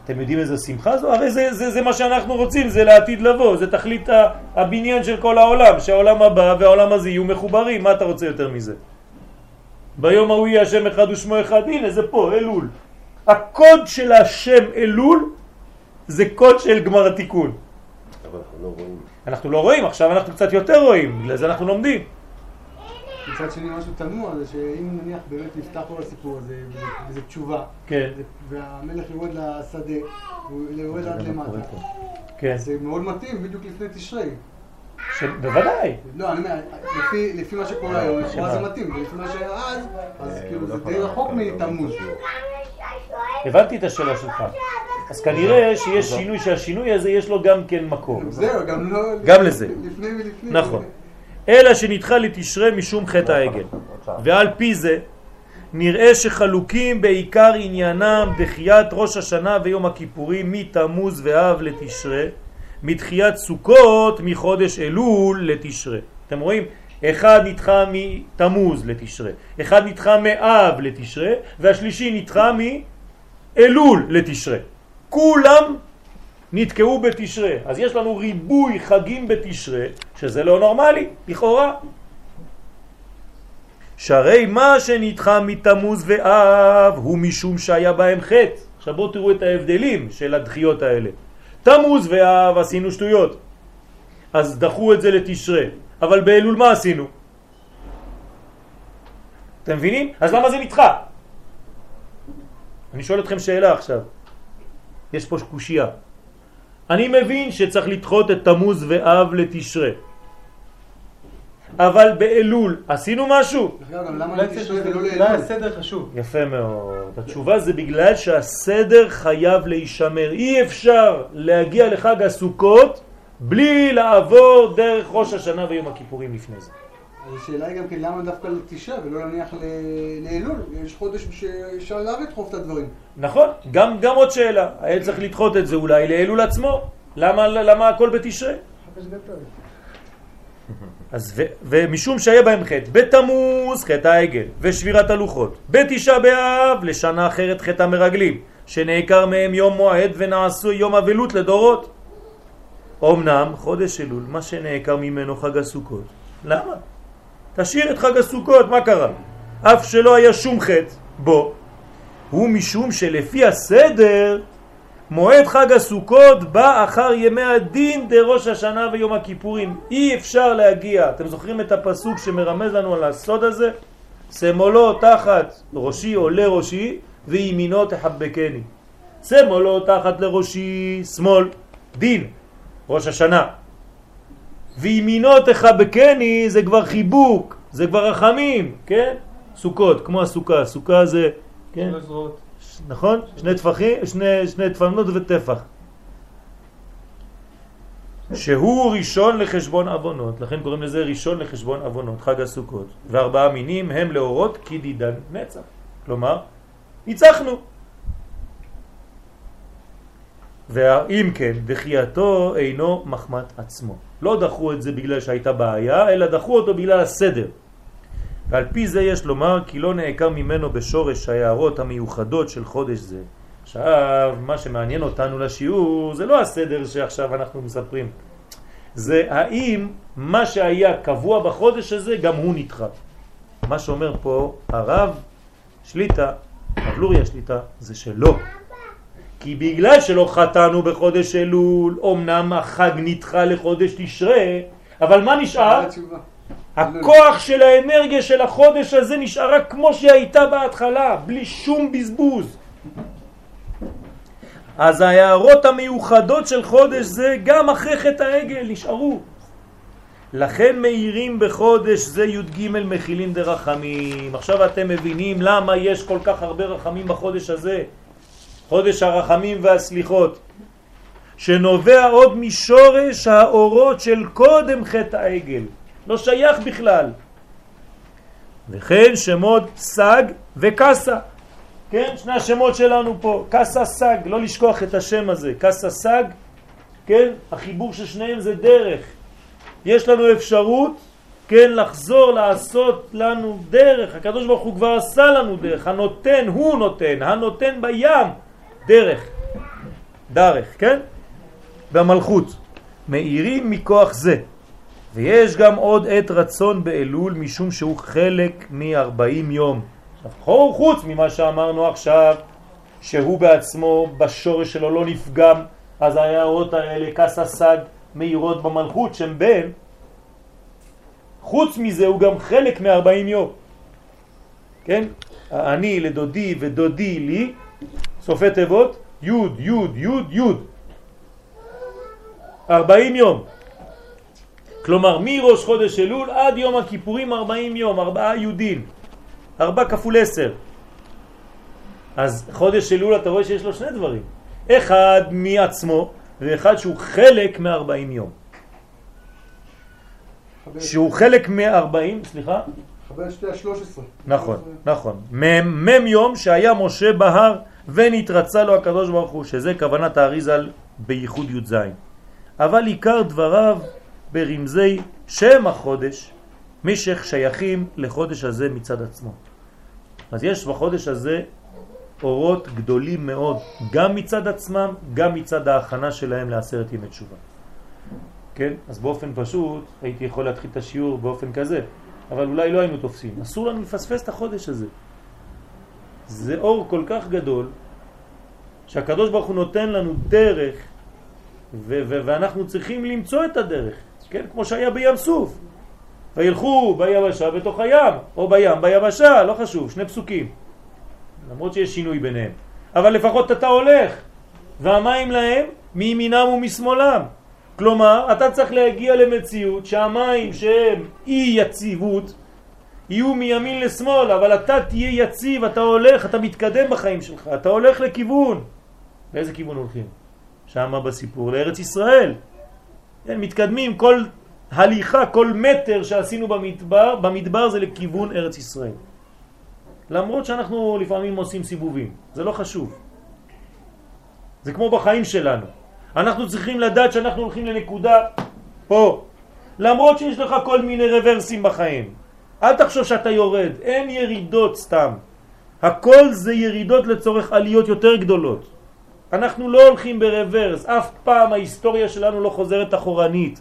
אתם יודעים איזה שמחה זו? הרי זה, זה, זה מה שאנחנו רוצים, זה לעתיד לבוא, זה תכלית הבניין של כל העולם, שהעולם הבא והעולם הזה יהיו מחוברים, מה אתה רוצה יותר מזה? ביום ההוא יהיה השם אחד ושמו אחד, הנה זה פה, אלול. הקוד של השם אלול זה קוד של גמר התיקון. אבל אנחנו לא רואים. אנחנו לא רואים, עכשיו אנחנו קצת יותר רואים, בגלל זה אנחנו לומדים. מצד שני, משהו תמוה זה שאם נניח באמת נפתח כל הסיפור הזה, וזה- וזה תשובה, כן, והמלך יורד לשדה, והוא יורד עד למטה, כן, זה מאוד מתאים בדיוק לפני תשרי. ש... בוודאי. לא, אני אומר, לפי- לפי מה שקורה היום, לכאורה? זה מתאים, ולפי מה שהיה אז, אז אה, כאילו הוא זה לא די רחוק. מתמוז. הבנתי את השאלה שלך. אז כנראה שיש שינוי, שהשינוי הזה יש לו גם כן מקור. זהו, גם לא... גם לזה. לפני ולפני. נכון. אלא שנדחה לתשרה משום חטא העגל. ועל פי זה נראה שחלוקים בעיקר עניינם דחיית ראש השנה ויום הכיפורים מתמוז ואב לתשרה, מתחיית סוכות מחודש אלול לתשרה. אתם רואים? אחד נדחה מתמוז לתשרה, אחד נדחה מאב לתשרה, והשלישי נדחה מאלול לתשרה. כולם נתקעו בתשרה. אז יש לנו ריבוי חגים בתשרה, שזה לא נורמלי, לכאורה. שהרי מה שנדחה מתמוז ואב הוא משום שהיה בהם חטא. עכשיו בואו תראו את ההבדלים של הדחיות האלה. תמוז ואב עשינו שטויות, אז דחו את זה לתשרה. אבל באלול מה עשינו? אתם מבינים? אז למה זה נדחה? אני שואל אתכם שאלה עכשיו. יש פה קושייה. אני מבין שצריך לדחות את תמוז ואב לתשרה. אבל באלול עשינו משהו? חשוב. יפה מאוד. התשובה זה בגלל שהסדר חייב להישמר. אי אפשר להגיע לחג הסוכות בלי לעבור דרך ראש השנה ויום הכיפורים לפני זה. אז השאלה היא גם כן למה דווקא לתשרי ולא נניח לאלול? יש חודש שאפשר לדחוף את הדברים. נכון, גם, גם עוד שאלה. היה צריך לדחות את זה אולי לאלול עצמו. למה, למה הכל בתשרי? אז ו, ומשום שהיה בהם חטא, בתמוז חטא העגל ושבירת הלוחות, בתשעה באב לשנה אחרת חטא המרגלים, שנעקר מהם יום מועד ונעשו יום אבלות לדורות. אמנם חודש אלול, מה שנעקר ממנו חג הסוכות. למה? תשאיר את חג הסוכות, מה קרה? אף שלא היה שום חטא בו, הוא משום שלפי הסדר מועד חג הסוכות בא אחר ימי הדין דראש השנה ויום הכיפורים. אי אפשר להגיע. אתם זוכרים את הפסוק שמרמז לנו על הסוד הזה? שמאלו תחת ראשי או לראשי וימינו תחבקני. שמאלו תחת לראשי, שמאל, דין, ראש השנה. וימינו תחבקני זה כבר חיבוק, זה כבר רחמים, כן? סוכות, כמו הסוכה, סוכה זה, כן? נכון? שני טפחים, שני, שני טפנות וטפח. שהוא ראשון לחשבון אבונות, לכן קוראים לזה ראשון לחשבון אבונות, חג הסוכות. וארבעה מינים הם להורות כדידן נצח. כלומר, ניצחנו. ואם כן, דחייתו אינו מחמת עצמו. לא דחו את זה בגלל שהייתה בעיה, אלא דחו אותו בגלל הסדר. ועל פי זה יש לומר כי לא נעקר ממנו בשורש ההערות המיוחדות של חודש זה. עכשיו, מה שמעניין אותנו לשיעור זה לא הסדר שעכשיו אנחנו מספרים. זה האם מה שהיה קבוע בחודש הזה גם הוא נדחה. מה שאומר פה הרב שליטה, הרב לוריה שליטה, זה שלא. כי בגלל שלא חטאנו בחודש אלול, אמנם החג נדחה לחודש תשרה, אבל מה נשאר? הכוח של האנרגיה של החודש הזה נשארה כמו שהייתה בהתחלה, בלי שום בזבוז. אז ההערות המיוחדות של חודש זה גם אחרי חטא העגל נשארו. לכן מאירים בחודש זה י"ג מכילים דרחמים. עכשיו אתם מבינים למה יש כל כך הרבה רחמים בחודש הזה. חודש הרחמים והסליחות. שנובע עוד משורש האורות של קודם חטא העגל. לא שייך בכלל. וכן שמות סג וקסה. כן? שני השמות שלנו פה, קסה סג, לא לשכוח את השם הזה, קסה סג, כן? החיבור של שניהם זה דרך. יש לנו אפשרות, כן, לחזור לעשות לנו דרך. הקדוש ברוך הוא כבר עשה לנו דרך, הנותן הוא נותן, הנותן בים דרך, דרך, כן? במלכות. מאירים מכוח זה. ויש גם עוד עת רצון באלול משום שהוא חלק מ-40 יום. עכשיו, חוץ ממה שאמרנו עכשיו, שהוא בעצמו בשורש שלו לא נפגם, אז ההערות האלה, כס הסג, מאירות במלכות שם בן, חוץ מזה הוא גם חלק מ-40 יום. כן? אני לדודי ודודי לי, סופי תיבות, י' י' י' י' 40 יום. כלומר, מראש חודש אלול עד יום הכיפורים 40 יום, ארבעה יהודים. ארבע כפול עשר. אז חודש אלול אתה רואה שיש לו שני דברים. אחד מעצמו ואחד שהוא חלק מ-40 יום. שהוא חלק מ-40, סליחה? חבר שתי השלוש עשרה. נכון, נכון. מ"ם יום שהיה משה בהר ונתרצה לו הקדוש ברוך הוא, שזה כוונת האריזל בייחוד י"ז. אבל עיקר דבריו ברמזי שם החודש, משך שייכים לחודש הזה מצד עצמו. אז יש בחודש הזה אורות גדולים מאוד, גם מצד עצמם, גם מצד ההכנה שלהם לעשרת ימי תשובה. כן? אז באופן פשוט הייתי יכול להתחיל את השיעור באופן כזה, אבל אולי לא היינו תופסים. אסור לנו לפספס את החודש הזה. זה אור כל כך גדול, שהקדוש ברוך הוא נותן לנו דרך, ואנחנו צריכים למצוא את הדרך, כן? כמו שהיה בים סוף. וילכו ביבשה בתוך הים, או בים ביבשה, לא חשוב, שני פסוקים. למרות שיש שינוי ביניהם. אבל לפחות אתה הולך, והמים להם מימינם ומשמאלם. כלומר, אתה צריך להגיע למציאות שהמים שהם אי יציבות יהיו מימין לשמאל, אבל אתה תהיה יציב, אתה הולך, אתה מתקדם בחיים שלך, אתה הולך לכיוון. לאיזה כיוון הולכים? שם בסיפור, לארץ ישראל. כן, מתקדמים, כל הליכה, כל מטר שעשינו במדבר, במדבר זה לכיוון ארץ ישראל. למרות שאנחנו לפעמים עושים סיבובים, זה לא חשוב. זה כמו בחיים שלנו. אנחנו צריכים לדעת שאנחנו הולכים לנקודה פה. למרות שיש לך כל מיני רוורסים בחיים. אל תחשוב שאתה יורד, אין ירידות סתם. הכל זה ירידות לצורך עליות יותר גדולות. אנחנו לא הולכים ברוורס, אף פעם ההיסטוריה שלנו לא חוזרת אחורנית.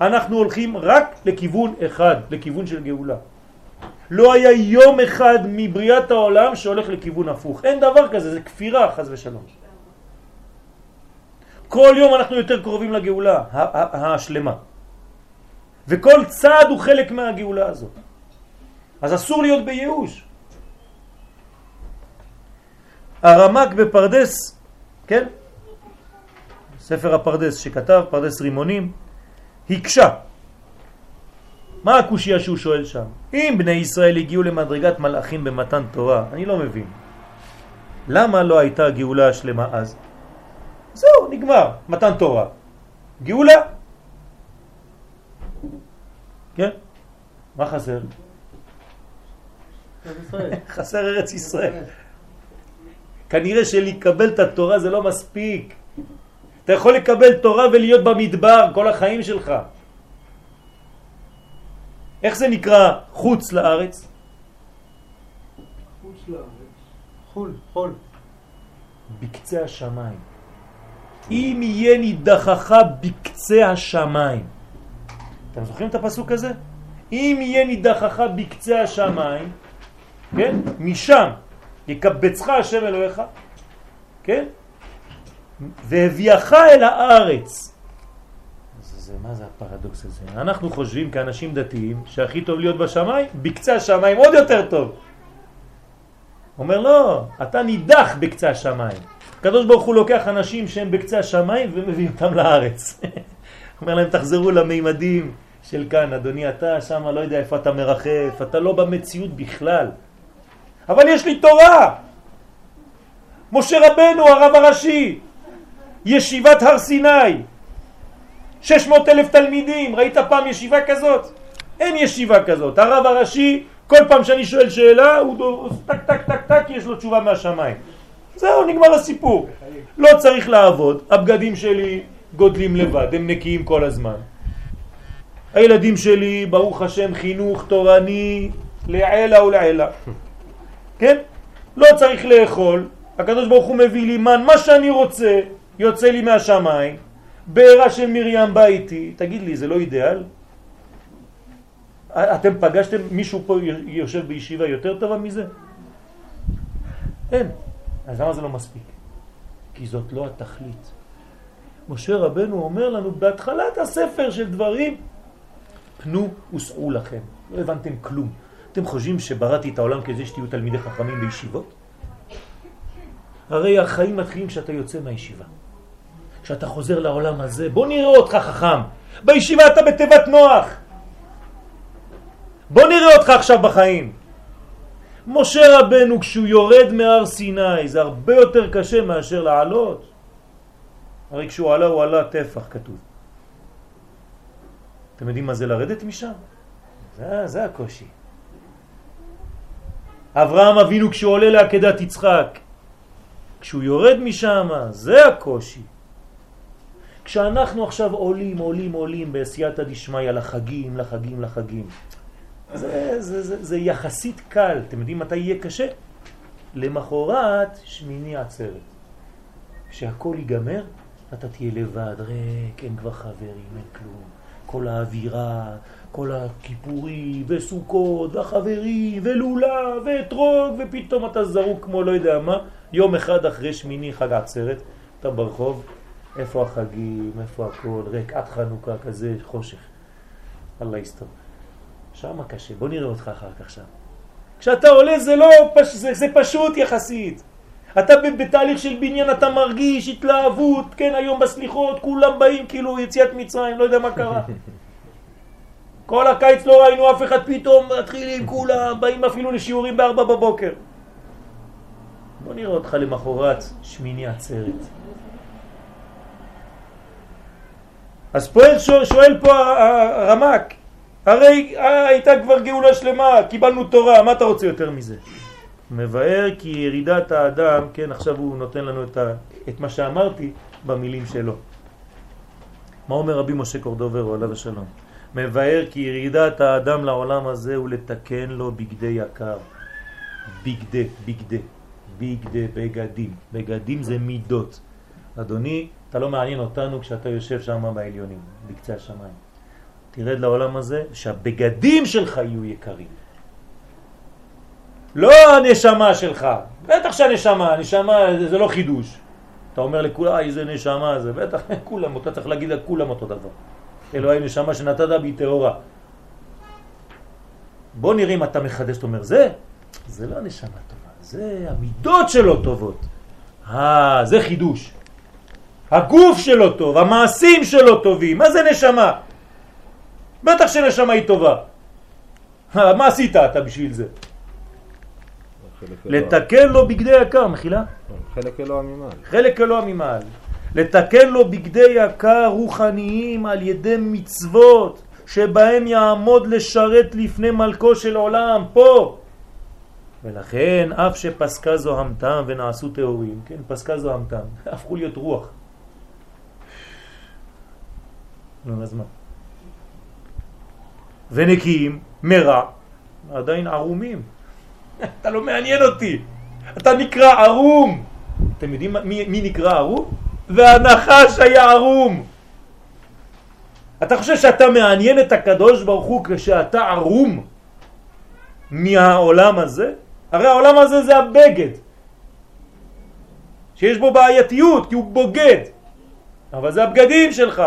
אנחנו הולכים רק לכיוון אחד, לכיוון של גאולה. לא היה יום אחד מבריאת העולם שהולך לכיוון הפוך. אין דבר כזה, זה כפירה, חז ושלום. כל יום אנחנו יותר קרובים לגאולה השלמה. וכל צעד הוא חלק מהגאולה הזאת. אז אסור להיות בייאוש. הרמק בפרדס, כן? ספר הפרדס שכתב, פרדס רימונים, הקשה. מה הקושיה שהוא שואל שם? אם בני ישראל הגיעו למדרגת מלאכים במתן תורה, אני לא מבין. למה לא הייתה גאולה השלמה אז? זהו, נגמר, מתן תורה. גאולה. כן? מה חסר? <laughs> חסר ארץ ישראל. כנראה שלקבל את התורה זה לא מספיק. אתה יכול לקבל תורה ולהיות במדבר כל החיים שלך. איך זה נקרא חוץ לארץ? חוץ לארץ. חול, חול. בקצה השמיים. אם יהיה נידחך בקצה השמיים. אתם זוכרים את הפסוק הזה? אם יהיה נידחך בקצה השמיים, כן? משם יקבצך השם אלוהיך, כן? והביאך אל הארץ. זה, מה זה הפרדוקס הזה? אנחנו חושבים כאנשים דתיים שהכי טוב להיות בשמיים, בקצה השמיים עוד יותר טוב. אומר לא, אתה נידח בקצה השמיים. הקדוש ברוך הוא לוקח אנשים שהם בקצה השמיים ומביא אותם לארץ. <laughs> אומר להם תחזרו למימדים של כאן, אדוני אתה שם לא יודע איפה אתה מרחף, אתה לא במציאות בכלל. אבל יש לי תורה! משה רבנו הרב הראשי ישיבת הר סיני, 600 אלף תלמידים, ראית פעם ישיבה כזאת? אין ישיבה כזאת. הרב הראשי כל פעם שאני שואל שאלה, הוא טק טק טק טק, יש לו תשובה מהשמיים. זהו, נגמר הסיפור. לא צריך לעבוד, הבגדים שלי גודלים לבד, הם נקיים כל הזמן. הילדים שלי, ברוך השם, חינוך תורני לעילה ולעילה. כן? לא צריך לאכול, הקדוש ברוך הוא מביא לי מן, מה שאני רוצה, יוצא לי מהשמיים, בעירה של מרים בא איתי, תגיד לי, זה לא אידיאל? אתם פגשתם מישהו פה יושב בישיבה יותר טובה מזה? אין. אז למה זה לא מספיק? כי זאת לא התכלית. משה רבנו אומר לנו בהתחלת הספר של דברים, פנו וסעו לכם. לא הבנתם כלום. אתם חושבים שבראתי את העולם כדי שתהיו תלמידי חכמים בישיבות? הרי החיים מתחילים כשאתה יוצא מהישיבה. כשאתה חוזר לעולם הזה, בוא נראה אותך חכם. בישיבה אתה בתיבת נוח. בוא נראה אותך עכשיו בחיים. משה רבנו כשהוא יורד מהר סיני זה הרבה יותר קשה מאשר לעלות. הרי כשהוא עלה הוא עלה טפח כתוב. אתם יודעים מה זה לרדת משם? זה, זה הקושי. אברהם אבינו כשהוא עולה לעקדת יצחק, כשהוא יורד משם, זה הקושי. כשאנחנו עכשיו עולים, עולים, עולים בעשייתא דשמיא לחגים, לחגים, לחגים, זה, זה, זה, זה יחסית קל. אתם יודעים מתי יהיה קשה? למחרת שמיני עצרת. כשהכל ייגמר, אתה תהיה לבד, ריק, אין כבר חברים, אין כלום. כל האווירה, כל הכיפורי, וסוכות, והחברים, ולולה, ואתרוג, ופתאום אתה זרוק כמו לא יודע מה, יום אחד אחרי שמיני חג עצרת, אתה ברחוב, איפה החגים, איפה הכל, ריק, עד חנוכה כזה, חושך. אללה יסתור. שם קשה, בוא נראה אותך אחר כך שם. כשאתה עולה זה לא, פש... זה, זה פשוט יחסית. אתה בתהליך של בניין, אתה מרגיש התלהבות, כן, היום בסליחות, כולם באים כאילו יציאת מצרים, לא יודע מה קרה. <laughs> כל הקיץ לא ראינו אף אחד, פתאום מתחילים כולם, באים אפילו לשיעורים בארבע בבוקר. בוא נראה אותך למחרת שמיני עצרת. אז פה שואל פה הרמק, הרי הייתה כבר גאולה שלמה, קיבלנו תורה, מה אתה רוצה יותר מזה? מבאר כי ירידת האדם, כן, עכשיו הוא נותן לנו את, ה, את מה שאמרתי במילים שלו. מה אומר רבי משה קורדובר, עליו השלום? מבאר כי ירידת האדם לעולם הזה הוא לתקן לו בגדי יקר. בגדי, בגדי, בגדי, בגדים. בגדים זה מידות. אדוני, אתה לא מעניין אותנו כשאתה יושב שם בעליונים, בקצה השמיים. תרד לעולם הזה, שהבגדים שלך יהיו יקרים. לא הנשמה שלך, בטח שהנשמה, הנשמה זה, לא חידוש. אתה אומר לכולם, איזה נשמה זה, בטח כולם, אתה צריך להגיד לכולם אותו דבר. אלוהי נשמה שנתת בי טהורה. בוא נראה אם אתה מחדש, אתה אומר, זה, זה לא הנשמה טובה, זה המידות שלו טובות. אה, זה חידוש. הגוף שלו טוב, המעשים שלו טובים, מה זה נשמה? בטח שנשמה היא טובה. מה עשית אתה בשביל זה? לתקן לו בגדי יקר, מחילה? חלק אלוה ממעל. חלק אלוה ממעל. לתקן לו בגדי יקר רוחניים על ידי מצוות שבהם יעמוד לשרת לפני מלכו של עולם, פה. ולכן אף שפסקה זוהמתם ונעשו תיאורים, כן, פסקה זוהמתם, <laughs> הפכו להיות רוח. נו, אז מה? ונקיים מרע, עדיין ערומים. <laughs> אתה לא מעניין אותי. אתה נקרא ערום. אתם יודעים מי, מי נקרא ערום? והנחש היה ערום. אתה חושב שאתה מעניין את הקדוש ברוך הוא כשאתה ערום מהעולם הזה? הרי העולם הזה זה הבגד. שיש בו בעייתיות, כי הוא בוגד. אבל זה הבגדים שלך.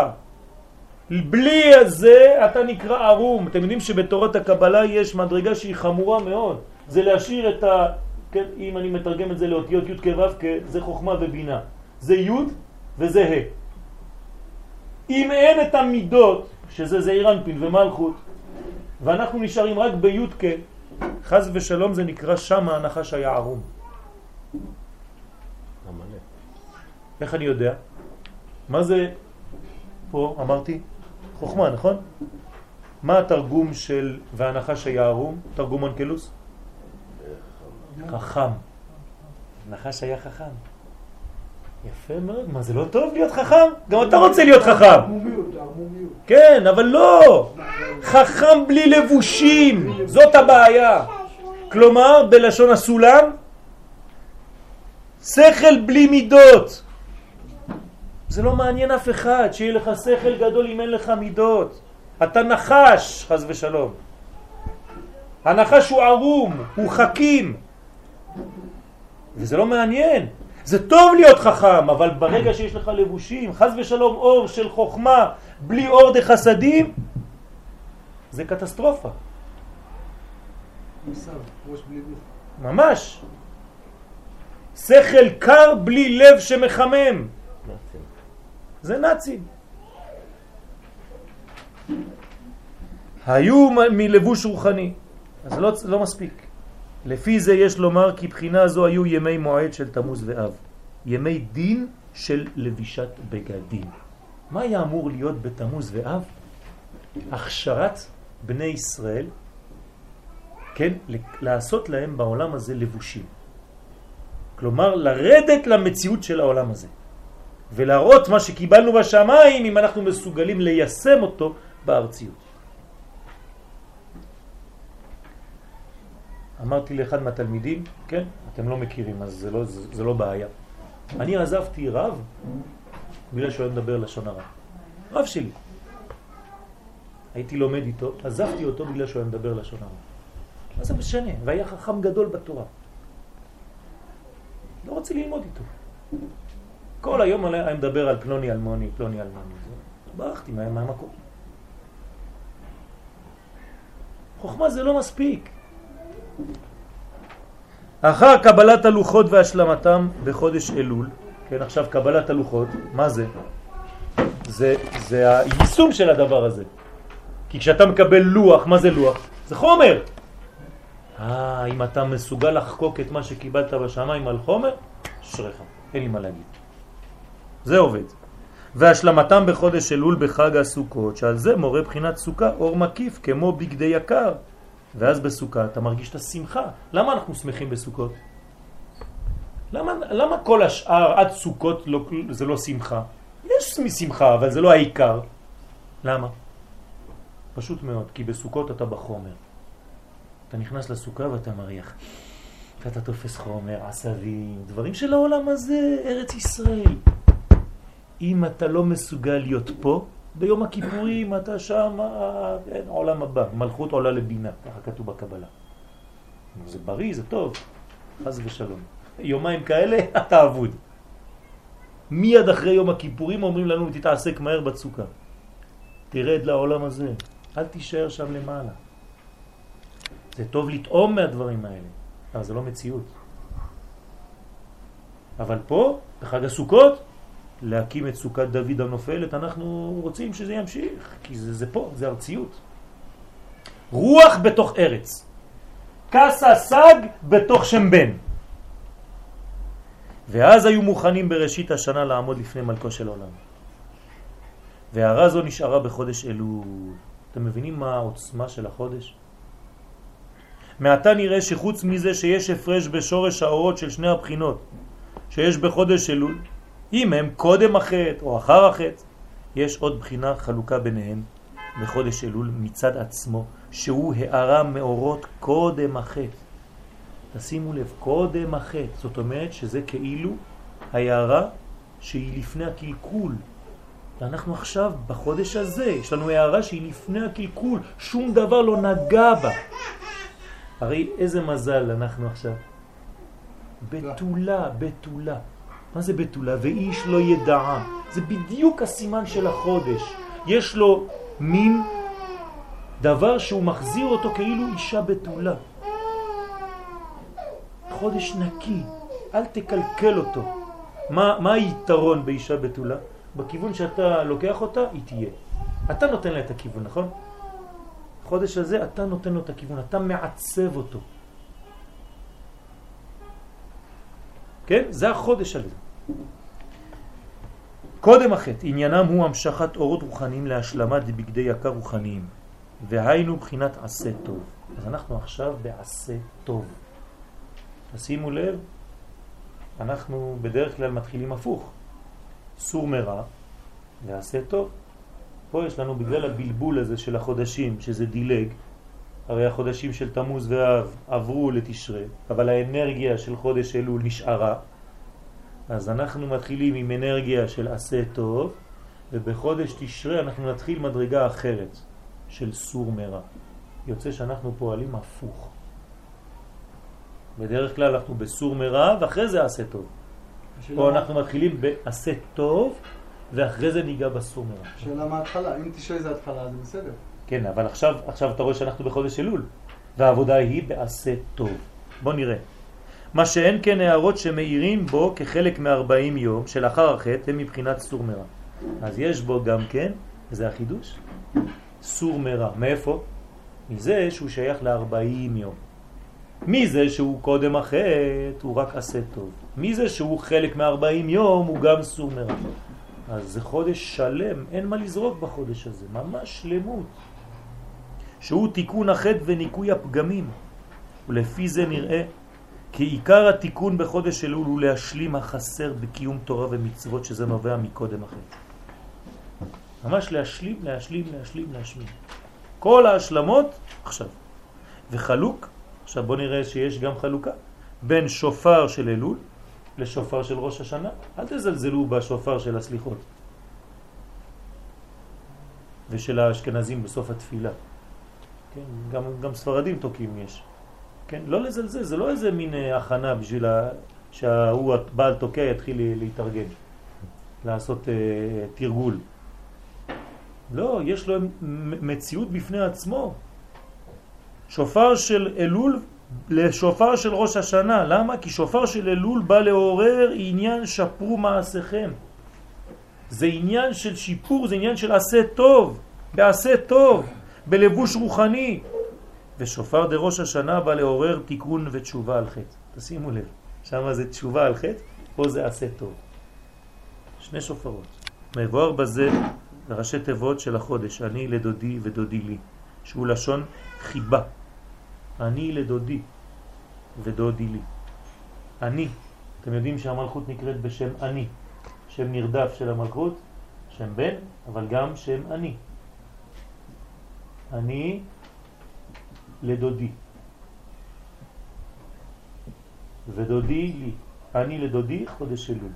בלי זה אתה נקרא ערום. אתם יודעים שבתורת הקבלה יש מדרגה שהיא חמורה מאוד. זה להשאיר את ה... כן, אם אני מתרגם את זה לאותיות י' כו' זה חוכמה ובינה. זה י' וזה ה'. אם אין את המידות, שזה זעיר אנפין ומלכות, ואנחנו נשארים רק בי' כ', חז ושלום זה נקרא שם הנחש היה ערום. איך אני יודע? מה זה פה אמרתי? חוכמה, נכון? מה התרגום של והנחש היה ערום? תרגום אונקלוס? חכם. נחש היה חכם. יפה מאוד, מה זה לא טוב להיות חכם? גם אתה רוצה להיות חכם. כן, אבל לא! חכם בלי לבושים, זאת הבעיה. כלומר, בלשון הסולם, שכל בלי מידות. זה לא מעניין אף אחד, שיהיה לך שכל גדול אם אין לך מידות. אתה נחש, חז ושלום. הנחש הוא ערום, הוא חכים. וזה לא מעניין. זה טוב להיות חכם, אבל ברגע שיש לך לבושים, חז ושלום אור של חוכמה, בלי אור דחסדים, זה קטסטרופה. ממש. שכל קר בלי לב שמחמם. זה נאצים. היו מלבוש רוחני, אז לא, לא מספיק. לפי זה יש לומר כי בחינה זו היו ימי מועד של תמוז ואב. ימי דין של לבישת בגדים. מה היה אמור להיות בתמוז ואב? הכשרת בני ישראל, כן, לעשות להם בעולם הזה לבושים. כלומר, לרדת למציאות של העולם הזה. ולהראות מה שקיבלנו בשמיים אם אנחנו מסוגלים ליישם אותו בארציות. אמרתי לאחד מהתלמידים, כן, אתם לא מכירים, אז זה לא, זה, זה לא בעיה. אני עזבתי רב בגלל שהוא היה מדבר לשון הרע. רב שלי. הייתי לומד איתו, עזבתי אותו בגלל שהוא היה מדבר לשון הרע. מה זה משנה? והיה חכם גדול בתורה. לא רוצה ללמוד איתו. כל היום היה מדבר על פלוני אלמוני, פלוני אלמוני. ברחתי מה- מהמקום. חוכמה זה לא מספיק. אחר קבלת הלוחות והשלמתם בחודש אלול, כן, עכשיו קבלת הלוחות, מה זה? זה, זה היישום של הדבר הזה. כי כשאתה מקבל לוח, מה זה לוח? זה חומר. אה, אם אתה מסוגל לחקוק את מה שקיבלת בשמיים על חומר, אשריך, אין לי מה להגיד. זה עובד. והשלמתם בחודש אלול בחג הסוכות, שעל זה מורה בחינת סוכה אור מקיף כמו בגדי יקר. ואז בסוכה אתה מרגיש את השמחה. למה אנחנו שמחים בסוכות? למה, למה כל השאר עד סוכות לא, זה לא שמחה? יש שמחה, אבל זה לא העיקר. למה? פשוט מאוד, כי בסוכות אתה בחומר. אתה נכנס לסוכה ואתה מריח. ואתה תופס חומר, עשבים, דברים של העולם הזה, ארץ ישראל. אם אתה לא מסוגל להיות פה, ביום הכיפורים אתה שם, אה, אין, עולם הבא, מלכות עולה לבינה, ככה כתוב בקבלה. זה בריא, זה טוב, חס ושלום. יומיים כאלה, <laughs> אתה אבוד. מיד אחרי יום הכיפורים אומרים לנו, תתעסק מהר בצוקה. תרד לעולם הזה, אל תישאר שם למעלה. זה טוב לטעום מהדברים האלה, אבל זה לא מציאות. אבל פה, בחג הסוכות, להקים את סוכת דוד הנופלת, אנחנו רוצים שזה ימשיך, כי זה, זה פה, זה ארציות. רוח בתוך ארץ. קסה סג בתוך שם בן. ואז היו מוכנים בראשית השנה לעמוד לפני מלכו של עולם. והערה זו נשארה בחודש אלול. אתם מבינים מה העוצמה של החודש? מעתה נראה שחוץ מזה שיש הפרש בשורש האורות של שני הבחינות שיש בחודש אלול, אם הם קודם החטא או אחר החטא, יש עוד בחינה חלוקה ביניהם בחודש אלול מצד עצמו, שהוא הערה מאורות קודם החטא. תשימו לב, קודם החטא, זאת אומרת שזה כאילו הערה שהיא לפני הקלקול. ואנחנו עכשיו, בחודש הזה, יש לנו הערה שהיא לפני הקלקול, שום דבר לא נגע בה. הרי איזה מזל אנחנו עכשיו. בתולה, בתולה. מה זה בתולה? ואיש לא ידעה. זה בדיוק הסימן של החודש. יש לו מין דבר שהוא מחזיר אותו כאילו אישה בתולה. חודש נקי, אל תקלקל אותו. מה, מה היתרון באישה בתולה? בכיוון שאתה לוקח אותה, היא תהיה. אתה נותן לה את הכיוון, נכון? החודש הזה אתה נותן לו את הכיוון, אתה מעצב אותו. כן? זה החודש הזה. קודם החטא, עניינם הוא המשכת אורות רוחניים להשלמת בגדי יקר רוחניים. והיינו בחינת עשה טוב. אז אנחנו עכשיו בעשה טוב. תשימו לב, אנחנו בדרך כלל מתחילים הפוך. סור מרע ועשה טוב. פה יש לנו בגלל הבלבול הזה של החודשים, שזה דילג, הרי החודשים של תמוז ואב עברו לתשרה, אבל האנרגיה של חודש אלול נשארה, אז אנחנו מתחילים עם אנרגיה של עשה טוב, ובחודש תשרה אנחנו נתחיל מדרגה אחרת של סור מרע. יוצא שאנחנו פועלים הפוך. בדרך כלל אנחנו בסור מרע ואחרי זה עשה טוב. פה אנחנו מתחילים בעשה טוב ואחרי זה ניגע בסור מרע. שאלה מה ההתחלה, אם תשעה זה התחלה זה בסדר. כן, אבל עכשיו, עכשיו אתה רואה שאנחנו בחודש אלול, והעבודה היא בעשה טוב. בוא נראה. מה שאין כן הערות שמאירים בו כחלק מ-40 יום שלאחר החטא הם מבחינת סור מרע. אז יש בו גם כן, וזה החידוש, סור מרע. מאיפה? מזה שהוא שייך ל-40 יום. מי זה שהוא קודם החטא הוא רק עשה טוב. מי זה שהוא חלק מ-40 יום הוא גם סור מרע. אז זה חודש שלם, אין מה לזרוק בחודש הזה, ממש שלמות. שהוא תיקון החטא וניקוי הפגמים. ולפי זה נראה כי עיקר התיקון בחודש אלול הוא להשלים החסר בקיום תורה ומצוות שזה נובע מקודם החטא. ממש להשלים, להשלים, להשלים, להשלים. כל ההשלמות עכשיו. וחלוק, עכשיו בוא נראה שיש גם חלוקה, בין שופר של אלול לשופר של ראש השנה. אל תזלזלו בשופר של הסליחות ושל האשכנזים בסוף התפילה. כן, גם, גם ספרדים תוקים יש. כן, לא לזלזל, זה לא איזה מין אה, הכנה בשביל ה... שההוא הבעל תוקע יתחיל להתארגן, לעשות אה, תרגול. לא, יש לו מציאות בפני עצמו. שופר של אלול לשופר של ראש השנה. למה? כי שופר של אלול בא לעורר עניין שפרו מעשיכם. זה עניין של שיפור, זה עניין של עשה טוב, בעשה טוב, בלבוש רוחני. ושופר דראש השנה בא לעורר תיקון ותשובה על חטא. תשימו לב, שם זה תשובה על חטא, פה זה עשה טוב. שני שופרות. מבואר בזה ראשי תיבות של החודש, אני לדודי ודודי לי, שהוא לשון חיבה. אני לדודי ודודי לי. אני, אתם יודעים שהמלכות נקראת בשם אני, שם נרדף של המלכות, שם בן, אבל גם שם אני. אני לדודי. ודודי לי. אני לדודי חודש אלול,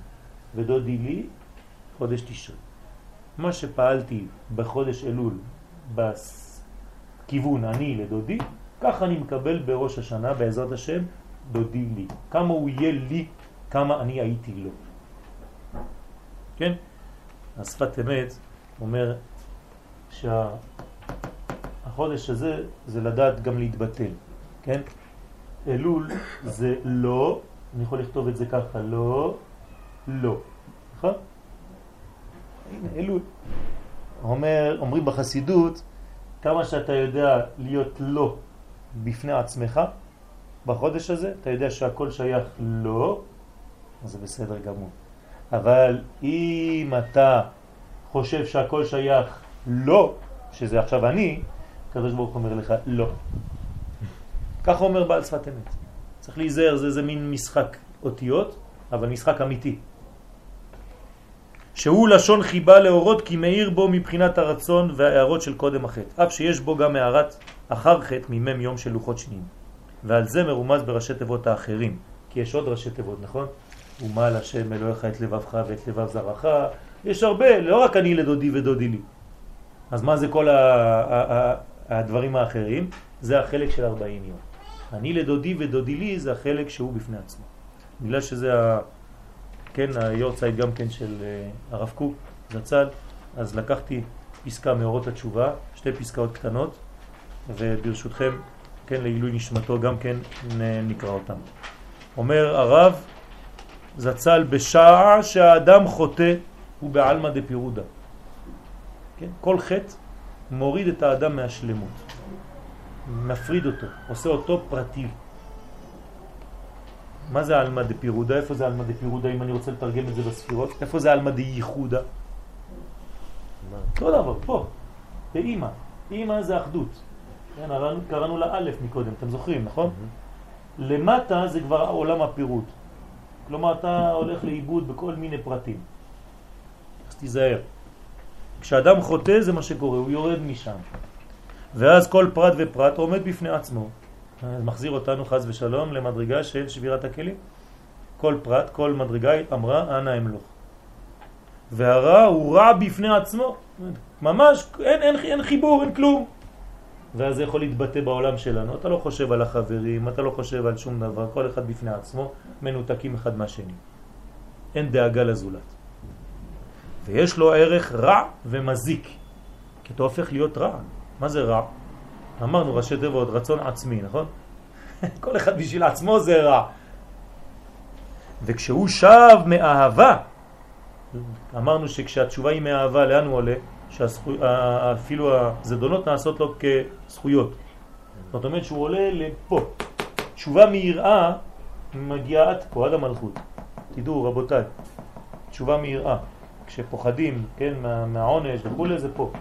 ודודי לי חודש תשרי. מה שפעלתי בחודש אלול בכיוון אני לדודי, כך אני מקבל בראש השנה בעזרת השם דודי לי. כמה הוא יהיה לי, כמה אני הייתי לו. כן? השפת אמת אומר שהחודש הזה זה לדעת גם להתבטל, כן? אלול זה לא, אני יכול לכתוב את זה ככה, לא, לא, נכון? אלול. אומר, אומרים בחסידות, כמה שאתה יודע להיות לא בפני עצמך, בחודש הזה, אתה יודע שהכל שייך לא, זה בסדר גמור. אבל אם אתה חושב שהכל שייך לא, שזה עכשיו אני, הקדוש ברוך אומר לך לא. ככה אומר בעל שפת אמת. צריך להיזהר, זה, זה מין משחק אותיות, אבל משחק אמיתי. שהוא לשון חיבה להורות כי מאיר בו מבחינת הרצון וההערות של קודם החטא, אף שיש בו גם הערת אחר חטא ממם יום של לוחות שניים. ועל זה מרומז בראשי תיבות האחרים, כי יש עוד ראשי תיבות, נכון? ומעל השם אלוהיך את לבבך ואת לבב זרעך, יש הרבה, לא רק אני לדודי ודודי לי. אז מה זה כל הדברים האחרים? זה החלק של 40 יום. אני לדודי ודודי לי זה החלק שהוא בפני עצמו. בגלל שזה ה... כן, היורצייט גם כן של אה, הרב קוק, זצ"ל, אז לקחתי פסקה מאורות התשובה, שתי פסקאות קטנות, וברשותכם, כן, לעילוי נשמתו גם כן נקרא אותם. אומר הרב זצ"ל, בשעה שהאדם חוטא הוא בעלמא דפירודה. כן? כל חטא מוריד את האדם מהשלמות, מפריד אותו, עושה אותו פרטי. מה זה אלמא דפירודה? איפה זה אלמא דפירודה אם אני רוצה לתרגם את זה בספירות? איפה זה אלמא דייחודה? אותו דבר, פה, באמא. אימא זה אחדות. כן, קראנו לה א' מקודם, אתם זוכרים, נכון? למטה זה כבר עולם הפירוט. כלומר, אתה הולך לאיבוד בכל מיני פרטים. אז תיזהר. כשאדם חוטא זה מה שקורה, הוא יורד משם. ואז כל פרט ופרט עומד בפני עצמו. זה מחזיר אותנו חז ושלום למדרגה של שבירת הכלים. כל פרט, כל מדרגה אמרה אנא אמלוך. והרע הוא רע בפני עצמו. ממש אין, אין, אין חיבור, אין כלום. ואז זה יכול להתבטא בעולם שלנו. אתה לא חושב על החברים, אתה לא חושב על שום דבר, כל אחד בפני עצמו, מנותקים אחד מהשני. אין דאגה לזולת. ויש לו ערך רע ומזיק, כי אתה הופך להיות רע. מה זה רע? אמרנו ראשי תיבות, רצון עצמי, נכון? <laughs> כל אחד בשביל עצמו זה רע. וכשהוא שב מאהבה, אמרנו שכשהתשובה היא מאהבה, לאן הוא עולה? שאפילו הזדונות נעשות לו כזכויות. זאת אומרת שהוא עולה לפה. תשובה מיראה מגיעה עד פה, עד המלכות. תדעו רבותיי, תשובה מיראה. כשפוחדים, כן, מה, מהעונש וכו' זה פה.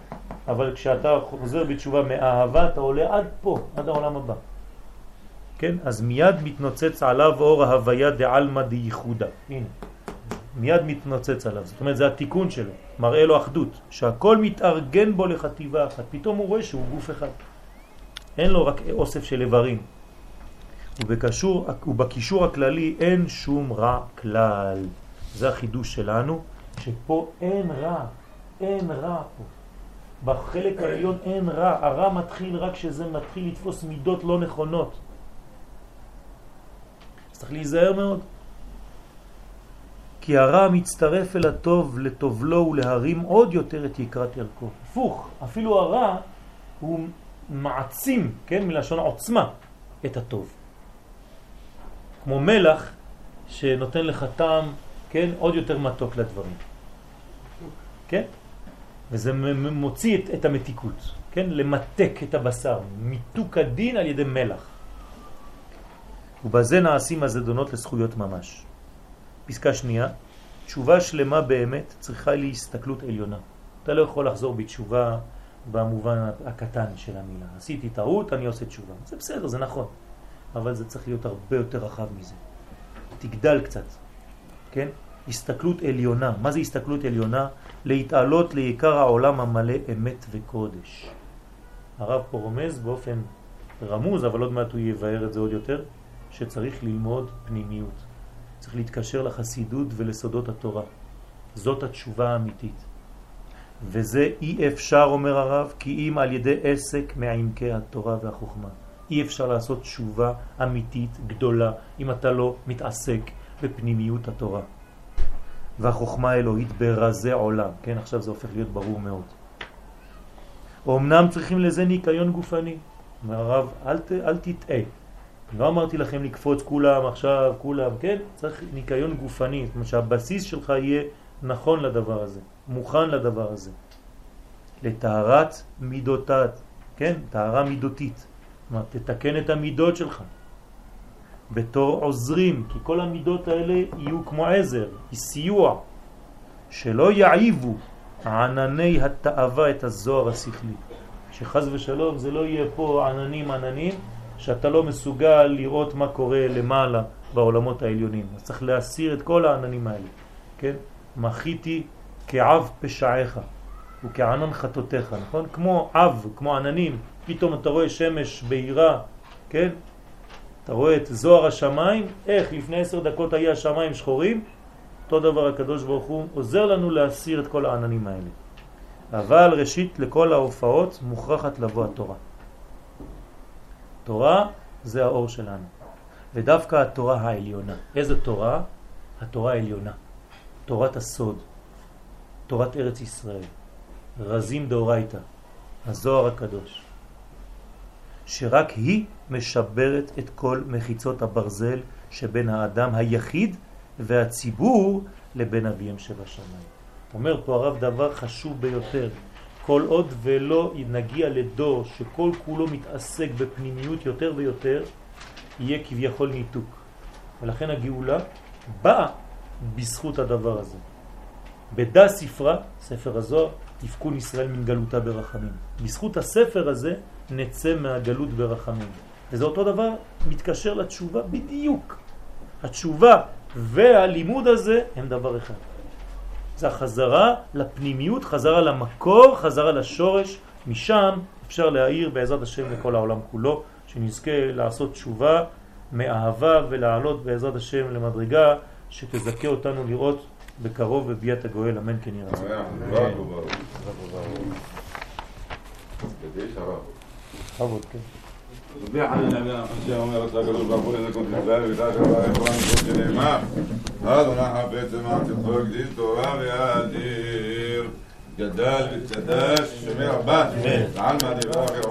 אבל כשאתה חוזר בתשובה מאהבה, אתה עולה עד פה, עד העולם הבא. כן? אז מיד מתנוצץ עליו אור ההוויה דעלמא דייחודה. הנה. מיד מתנוצץ עליו. זאת אומרת, זה התיקון שלו. מראה לו אחדות, שהכל מתארגן בו לחטיבה אחת. פתאום הוא רואה שהוא גוף אחד. אין לו רק אוסף של איברים. ובקשור, ובקישור הכללי אין שום רע כלל. זה החידוש שלנו, שפה אין רע. אין רע פה. בחלק העליון אין רע. הרע מתחיל רק כשזה מתחיל לתפוס מידות לא נכונות. אז צריך להיזהר מאוד. כי הרע מצטרף אל הטוב לטוב לו ולהרים עוד יותר את יקרת ערכו. הפוך, אפילו הרע הוא מעצים, כן, מלשון עוצמה, את הטוב. כמו מלח שנותן לך טעם, כן, עוד יותר מתוק לדברים. כן? וזה מוציא את, את המתיקות, כן? למתק את הבשר, מיתוק הדין על ידי מלח. ובזה נעשים הזדונות לזכויות ממש. פסקה שנייה, תשובה שלמה באמת צריכה להסתכלות עליונה. אתה לא יכול לחזור בתשובה במובן הקטן של המילה. עשיתי טעות, אני עושה תשובה. זה בסדר, זה נכון, אבל זה צריך להיות הרבה יותר רחב מזה. תגדל קצת, כן? הסתכלות עליונה. מה זה הסתכלות עליונה? להתעלות לעיקר העולם המלא אמת וקודש. הרב פה רומז באופן רמוז, אבל עוד מעט הוא יבהר את זה עוד יותר, שצריך ללמוד פנימיות. צריך להתקשר לחסידות ולסודות התורה. זאת התשובה האמיתית. וזה אי אפשר, אומר הרב, כי אם על ידי עסק מעמקי התורה והחוכמה. אי אפשר לעשות תשובה אמיתית גדולה אם אתה לא מתעסק בפנימיות התורה. והחוכמה האלוהית ברזי עולם. כן, עכשיו זה הופך להיות ברור מאוד. אמנם צריכים לזה ניקיון גופני. אומר הרב, אל, ת, אל תטעה. לא אמרתי לכם לקפוץ כולם עכשיו, כולם, כן? צריך ניקיון גופני, זאת אומרת שהבסיס שלך יהיה נכון לדבר הזה, מוכן לדבר הזה. לטהרת מידותת, כן? טהרה מידותית. זאת אומרת, תתקן את המידות שלך. בתור עוזרים, כי כל המידות האלה יהיו כמו עזר, היא סיוע, שלא יעיבו ענני התאווה את הזוהר השכלי. שחז ושלום זה לא יהיה פה עננים עננים, שאתה לא מסוגל לראות מה קורה למעלה בעולמות העליונים. אז צריך להסיר את כל העננים האלה, כן? מחיתי כעב פשעיך וכענן חטאותיך, נכון? כמו עב, כמו עננים, פתאום אתה רואה שמש בהירה, כן? אתה רואה את זוהר השמיים, איך לפני עשר דקות היה השמיים שחורים, אותו דבר הקדוש ברוך הוא עוזר לנו להסיר את כל העננים האלה. אבל ראשית לכל ההופעות מוכרחת לבוא התורה. תורה זה האור שלנו, ודווקא התורה העליונה. איזה תורה? התורה העליונה, תורת הסוד, תורת ארץ ישראל, רזים דאורייתא, הזוהר הקדוש, שרק היא משברת את כל מחיצות הברזל שבין האדם היחיד והציבור לבין אביהם שבשמיים. אומר פה הרב דבר חשוב ביותר. כל עוד ולא נגיע לדור שכל כולו מתעסק בפנימיות יותר ויותר, יהיה כביכול ניתוק. ולכן הגאולה באה בזכות הדבר הזה. בדה ספרה, ספר הזוהר, תפקון ישראל מן גלותה ברחמים. בזכות הספר הזה נצא מהגלות ברחמים. וזה אותו דבר מתקשר לתשובה בדיוק. התשובה והלימוד הזה הם דבר אחד. זה החזרה לפנימיות, חזרה למקור, חזרה לשורש, משם אפשר להעיר בעזרת השם לכל העולם כולו, שנזכה לעשות תשובה מאהבה ולעלות בעזרת השם למדרגה שתזכה אותנו לראות בקרוב בביאת הגואל, אמן כן יהיה רצון. ברוך הוא ברוך. קדיש הרב. בכבוד, כן. סוביח על נביא השם אומר את הקדוש ברוך הוא לזה קונטי ישראל וידע שבא יכולה מכל שנאמר אדוני חפץ למען צדקו הגדיל תורה ויאדיר גדל וקדש שמר רבה ועל מה דיבר אחר